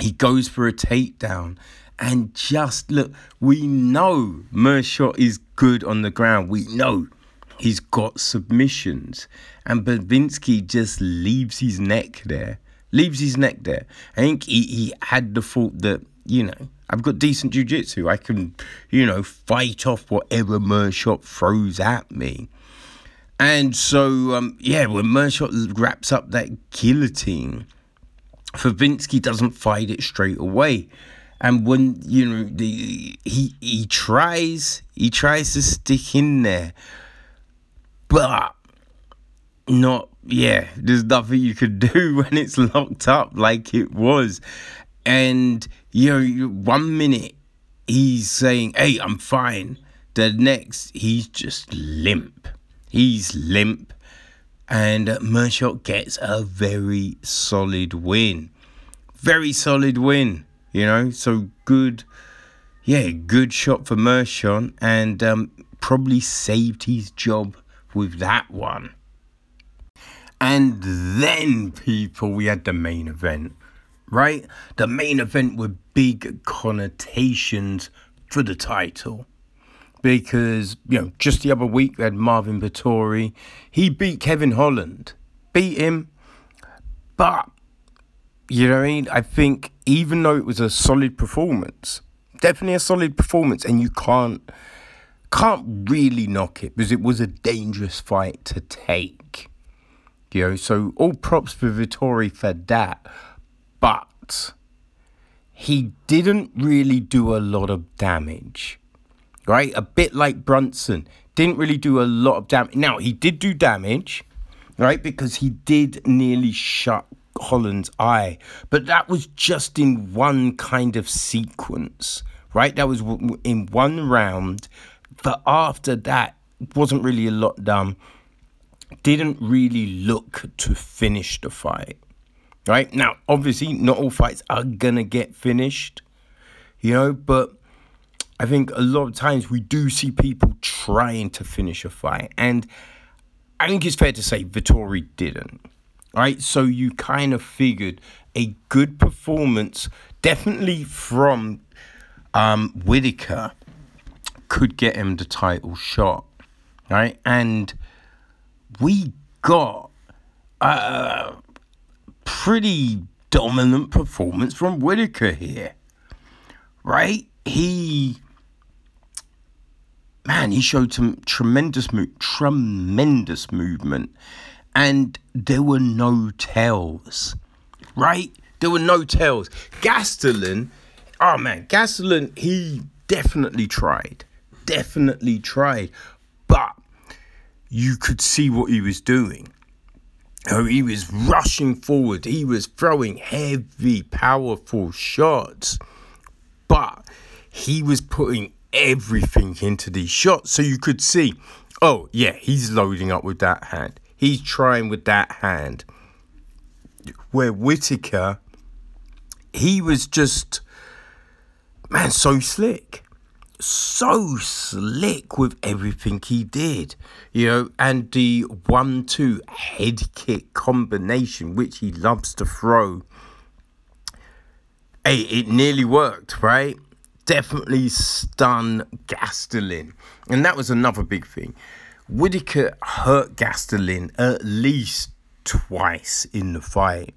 he goes for a takedown. And just look, we know Meerschaert is good on the ground. We know he's got submissions. And Fabinski just leaves his neck there. Leaves his neck there. I think he, he had the thought that, you know, I've got decent jiu-jitsu. I can, you know, fight off whatever Meerschaert throws at me. And so, um, yeah, when Meerschaert wraps up that guillotine, Fabinski doesn't fight it straight away. And when, you know, the he he tries, he tries to stick in there. But not yeah, there's nothing you could do when it's locked up like it was. And you know, one minute he's saying, "Hey, I'm fine." The next, he's just limp. He's limp, and Meerschaert gets a very solid win. Very solid win, you know. So good, yeah, good shot for Meerschaert, and um, probably saved his job with that one. And then, people, we had the main event right? The main event with big connotations for the title. Because, you know, just the other week we had Marvin Vettori. He beat Kevin Holland. Beat him. But, you know what I mean? I think even though it was a solid performance, definitely a solid performance, and you can't can't really knock it because it was a dangerous fight to take. You know, so all props for Vettori for that but he didn't really do a lot of damage. Right? A bit like Brunson. Didn't really do a lot of damage. Now, he did do damage, right? Because he did nearly shut Holland's eye. But that was just in one kind of sequence, right? That was in one round. But after that, wasn't really a lot done. Didn't really look to finish the fight right? Now, obviously, not all fights are gonna get finished, you know, but I think a lot of times we do see people trying to finish a fight, and I think it's fair to say Vettori didn't, right? So you kind of figured a good performance, definitely from um, Whittaker, could get him the title shot, right? And we got. a pretty dominant performance from Whittaker here, right? He, man, he showed some tremendous, tremendous movement, and there were no tells, right? There were no tells. Gastelum, oh man, Gastelum, he definitely tried, definitely tried, but you could see what he was doing Oh, he was rushing forward. He was throwing heavy, powerful shots. But he was putting everything into these shots. So you could see, oh, yeah, he's loading up with that hand. He's trying with that hand. where Whittaker, he was just, man, so slick. So slick with everything he did, you know, and the one two head kick combination, which he loves to throw. Hey, it nearly worked, right? Definitely stun Gastelum. And that was another big thing. Whittaker hurt Gastelum at least twice in the fight.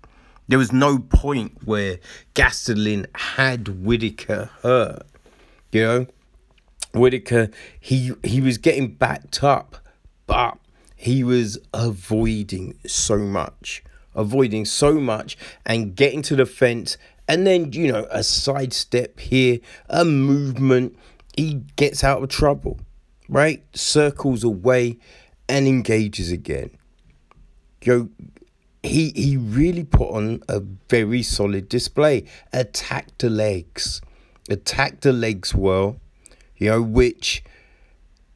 There was no point where Gastelum had Whittaker hurt. You know, Whittaker he he was getting backed up, but he was avoiding so much, avoiding so much, and getting to the fence, and then you know a sidestep here, a movement, he gets out of trouble, right? Circles away, and engages again. Yo, he he really put on a very solid display. Attacked the legs, attacked the legs well, you know, which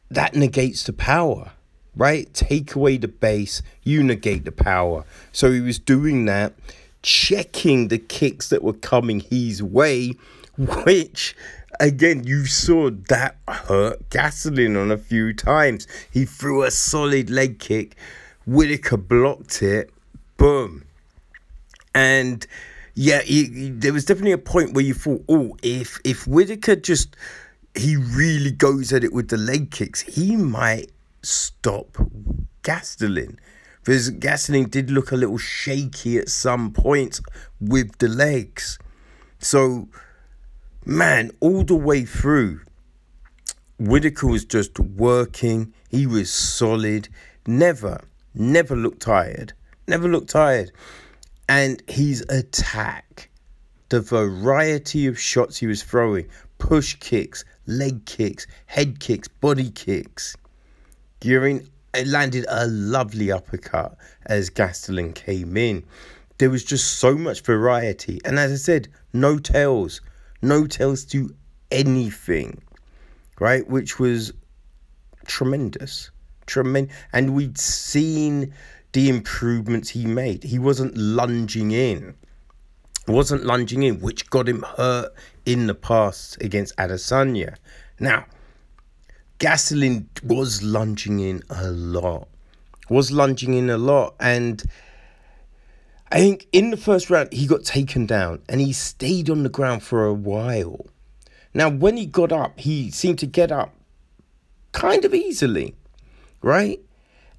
that negates the power, right? Take away the base, you negate the power. So he was doing that, checking the kicks that were coming his way, which again, you saw that hurt Gastelum on a few times. He threw a solid leg kick. Whittaker blocked it boom. And yeah, he, he, there was definitely a point where you thought, oh, if if Whittaker just he really goes at it with the leg kicks, he might stop Gastelum. Because Gastelum did look a little shaky at some points with the legs. So, man, all the way through, Whittaker was just working. He was solid. Never, never looked tired never looked tired. And his attack, the variety of shots he was throwing push kicks, leg kicks, head kicks, body kicks. During it landed a lovely uppercut as Gastelum came in. There was just so much variety. And as I said, no tails. No tails to anything. Right? Which was tremendous. Tremendous. And we'd seen the improvements he made. He wasn't lunging in. Wasn't lunging in, which got him hurt in the past against Adesanya. Now, Gastelum was lunging in a lot. Was lunging in a lot. And I think in the first round, he got taken down and he stayed on the ground for a while. Now, when he got up, he seemed to get up kind of easily, right?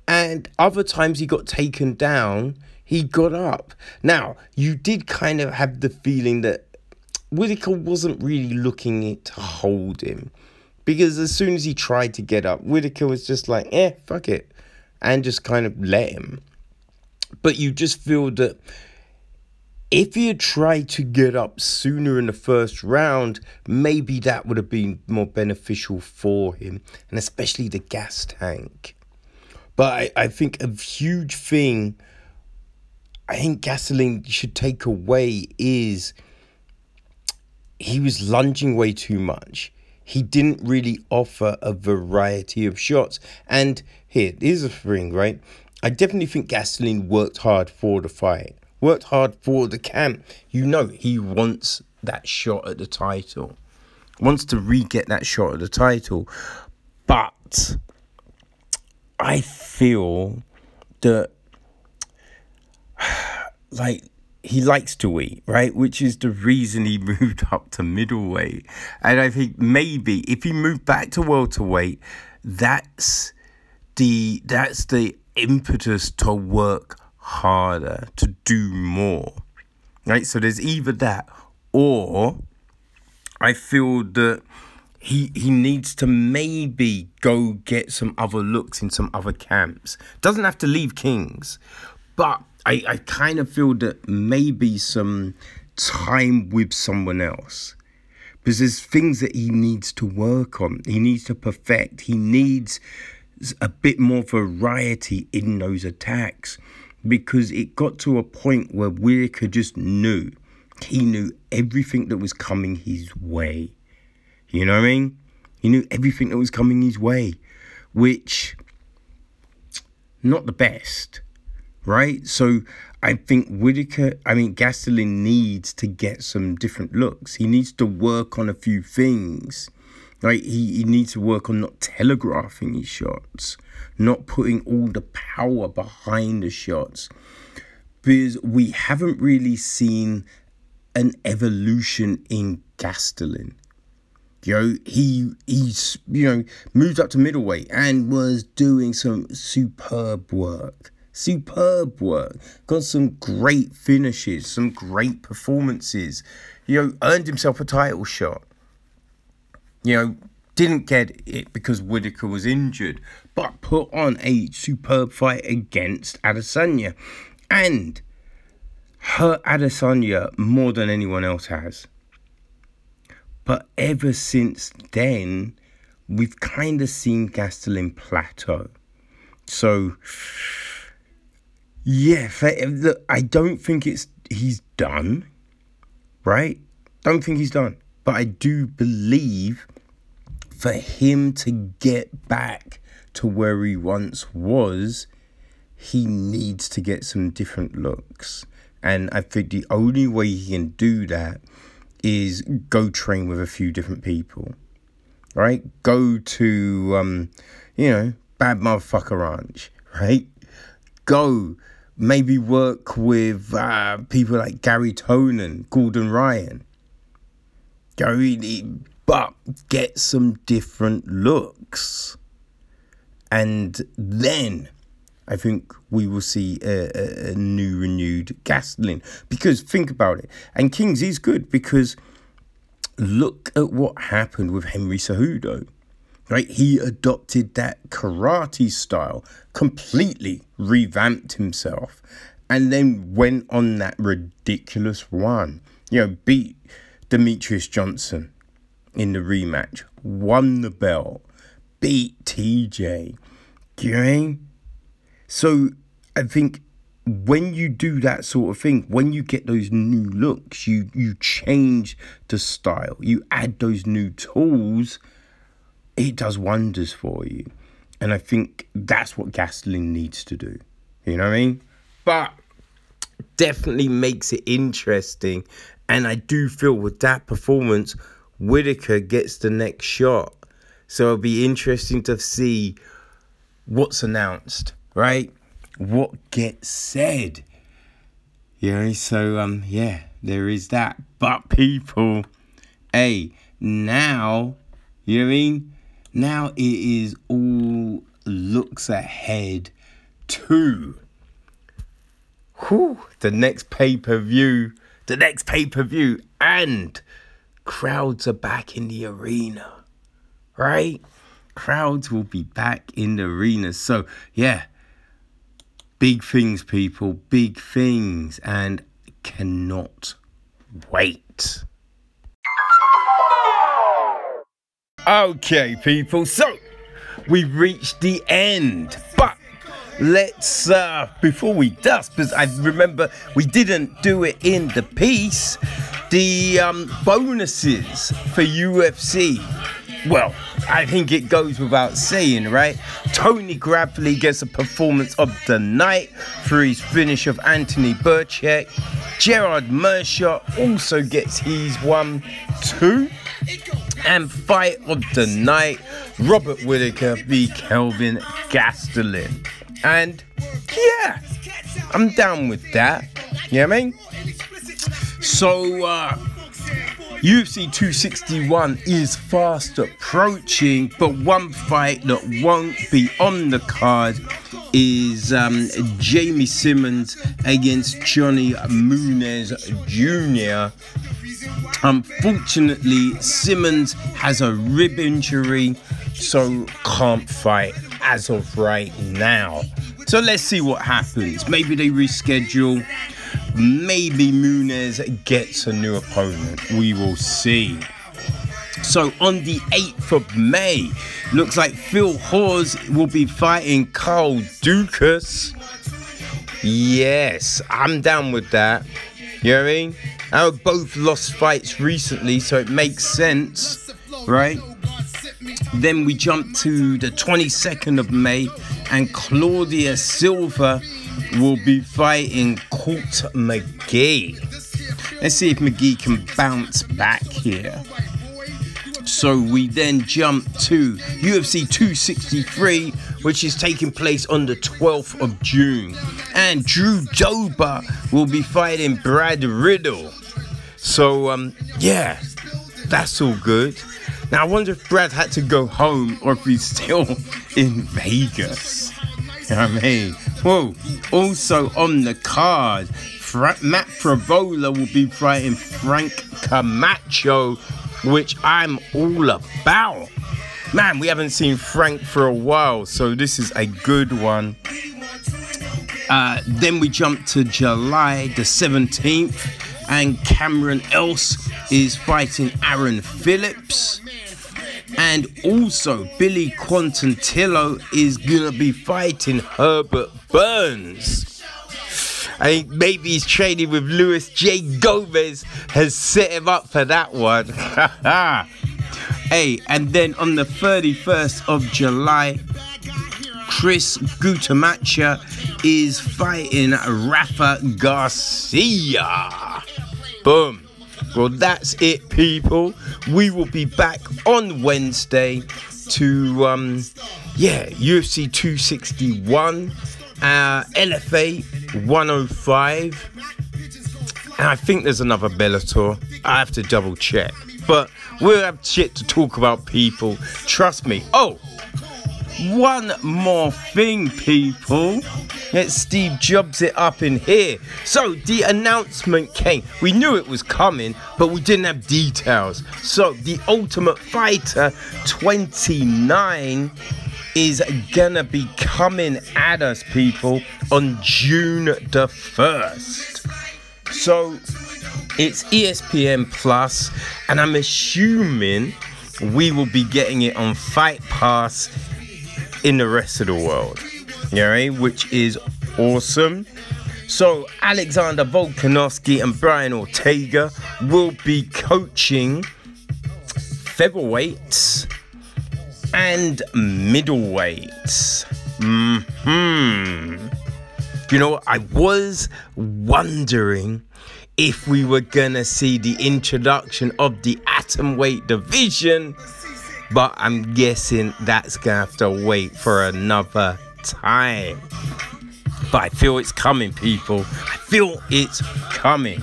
And other times he got taken down, he got up. Now, you did kind of have the feeling that Whittaker wasn't really looking to hold him. Because as soon as he tried to get up, Whittaker was just like, eh, fuck it. And just kind of let him. But you just feel that if he had tried to get up sooner in the first round, maybe that would have been more beneficial for him, and especially the gas tank. But I, I think a huge thing I think Gastelum should take away is he was lunging way too much. He didn't really offer a variety of shots. And here, here's the thing, right? I definitely think Gastelum worked hard for the fight, worked hard for the camp. You know, he wants that shot at the title, wants to re get that shot at the title. But I feel that like he likes to eat, right? Which is the reason he moved up to middleweight. And I think maybe if he moved back to welterweight, that's the that's the impetus to work harder, to do more. Right? So there's either that or I feel that he he needs to maybe go get some other looks in some other camps. Doesn't have to leave Kings, but I, I kind of feel that maybe some time with someone else. Because there's things that he needs to work on. He needs to perfect. He needs a bit more variety in those attacks. Because it got to a point where Whittaker just knew. He knew everything that was coming his way you know what I mean? He knew everything that was coming his way, which not the best, right? So I think Whittaker, I mean, Gastelum needs to get some different looks. He needs to work on a few things. Right? He, he needs to work on not telegraphing his shots, not putting all the power behind the shots. Because we haven't really seen an evolution in Gastelum. You know, he he's you know moved up to middleweight and was doing some superb work. Superb work. Got some great finishes, some great performances. You know, earned himself a title shot. You know, didn't get it because Whittaker was injured, but put on a superb fight against Adesanya. And hurt Adesanya more than anyone else has. But ever since then, we've kind of seen Gastelum plateau. So, yeah, look, I don't think it's he's done, right? Don't think he's done, but I do believe for him to get back to where he once was, he needs to get some different looks. And I think the only way he can do that is go train with a few different people, right? Go to, um, you know, Bad Motherfucker Ranch, right? Go maybe work with uh, people like Gary Tonon, Gordon Ryan. Go, but get some different looks. And then I think we will see a, a, new renewed Gastelum. Because think about it. And Kings is good because look at what happened with Henry Cejudo. Right? He adopted that karate style, completely revamped himself, and then went on that ridiculous one. You know, beat Demetrious Johnson in the rematch, won the belt, beat TJ. You know I mean? So I think when you do that sort of thing, when you get those new looks, you you change the style, you add those new tools, it does wonders for you. And I think that's what Gastelum needs to do. You know what I mean? But definitely makes it interesting. And I do feel with that performance, Whittaker gets the next shot. So it'll be interesting to see what's announced right? What gets said. You know, so um yeah, there is that. But people, hey, now, you know what I mean? Now it is all looks ahead to whew, the next pay-per-view. The next pay-per-view and crowds are back in the arena. Right? Crowds will be back in the arena. So yeah, Big things, people, big things, and cannot wait. Okay, people, so we've reached the end, but let's uh before we dust because i remember we didn't do it in the piece the um bonuses for ufc well, I think it goes without saying, right? Tony Gravely gets a performance of the night for his finish of Anthony Birchak. Gerard Meerschaert also gets his one, two. And fight of the night, Robert Whittaker v. Kelvin Gastelum. And yeah, I'm down with that. You know what I mean? So, uh, UFC 261 is fast approaching, but one fight that won't be on the card is um, Jamie Simmons against Johnny Munoz Jr. Unfortunately, Simmons has a rib injury, so can't fight as of right now. So let's see what happens. Maybe they reschedule maybe Munoz gets a new opponent. We will see. So on the 8th of May, looks like Phil Hawes will be fighting Carl Daukaus. Yes, I'm down with that. You know what I mean? I both lost fights recently, so it makes sense, right? Then we jump to the 22nd of May, and Claudio Silva will be fighting Court McGee. Let's see if McGee can bounce back here. So we then jump to UFC 263, which is taking place on the 12th of June. And Drew Dober will be fighting Brad Riddell. So, um, yeah, that's all good. Now, I wonder if Brad had to go home or if he's still in Vegas. You know I mean? Whoa. Also on the card, Fra- Matt Frevola will be fighting Frank Camacho which I'm all about. Man, we haven't seen Frank for a while, so this is a good one. Uh, then we jump to July the 17th, and Cameron Else is fighting Aaron Phillips. And also, Billy Quarantillo is gonna be fighting Herbert Burns. I think maybe he's training with Luis J. Gomez has set him up for that one. hey, and then on the 31st of July, Chris Gruetzemacher is fighting Rafa Garcia. Boom. Well, that's it, people. We will be back on Wednesday to, um, yeah, UFC 261 uh, LFA 105. And I think there's another Bellator. I have to double check. But we'll have shit to talk about, people. Trust me. Oh, one more thing, people. Let's Steve Jobs it up in here. So the announcement came. We knew it was coming, but we didn't have details. So the Ultimate Fighter 29 is gonna be coming at us, people, on June the 1st. So it's ESPN Plus, and I'm assuming we will be getting it on Fight Pass in the rest of the world. Yeah, right? which is awesome. So Alexander Volkanovski and Brian Ortega will be coaching featherweights and middleweights. Hmm. You know, I was wondering if we were gonna see the introduction of the atomweight division, but I'm guessing that's gonna have to wait for another time. But I feel it's coming, people. I feel it's coming.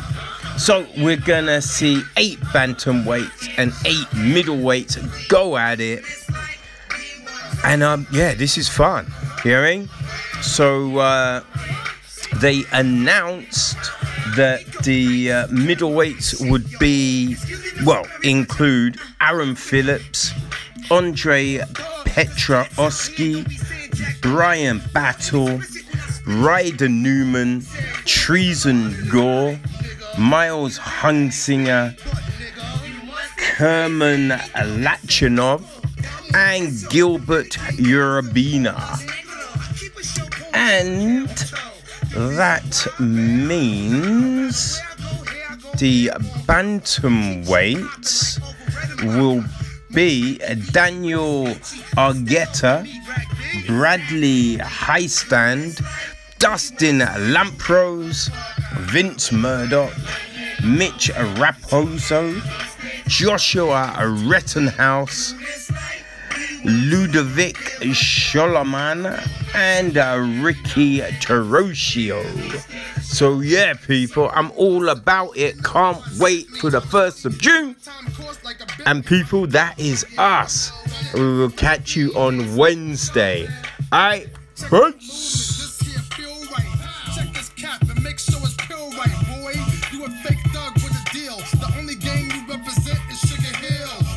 So we're gonna see eight bantamweights and eight middleweights go at it and um, yeah, this is fun. Hearing? So uh, they announced that the uh, middleweights would be, well, include Aaron Phillips, Andre Petroski, Bryan Battle, Ryder Newman, Tresean Gore, Miles Hunsinger, Kemran Lachinov, and Gilbert Urbina. And that means the bantamweight will be Daniel Argueta, Bradley Hiestand, Dustin Lampros, Vince Murdock, Mitch Raposo, Joshua Rettinghouse, Liudvik Sholinian, and uh, Ricky Turcios. So, yeah, people, I'm all about it. Can't wait for the 1st of June. And, people, that is us. We will catch you on Wednesday. I peace.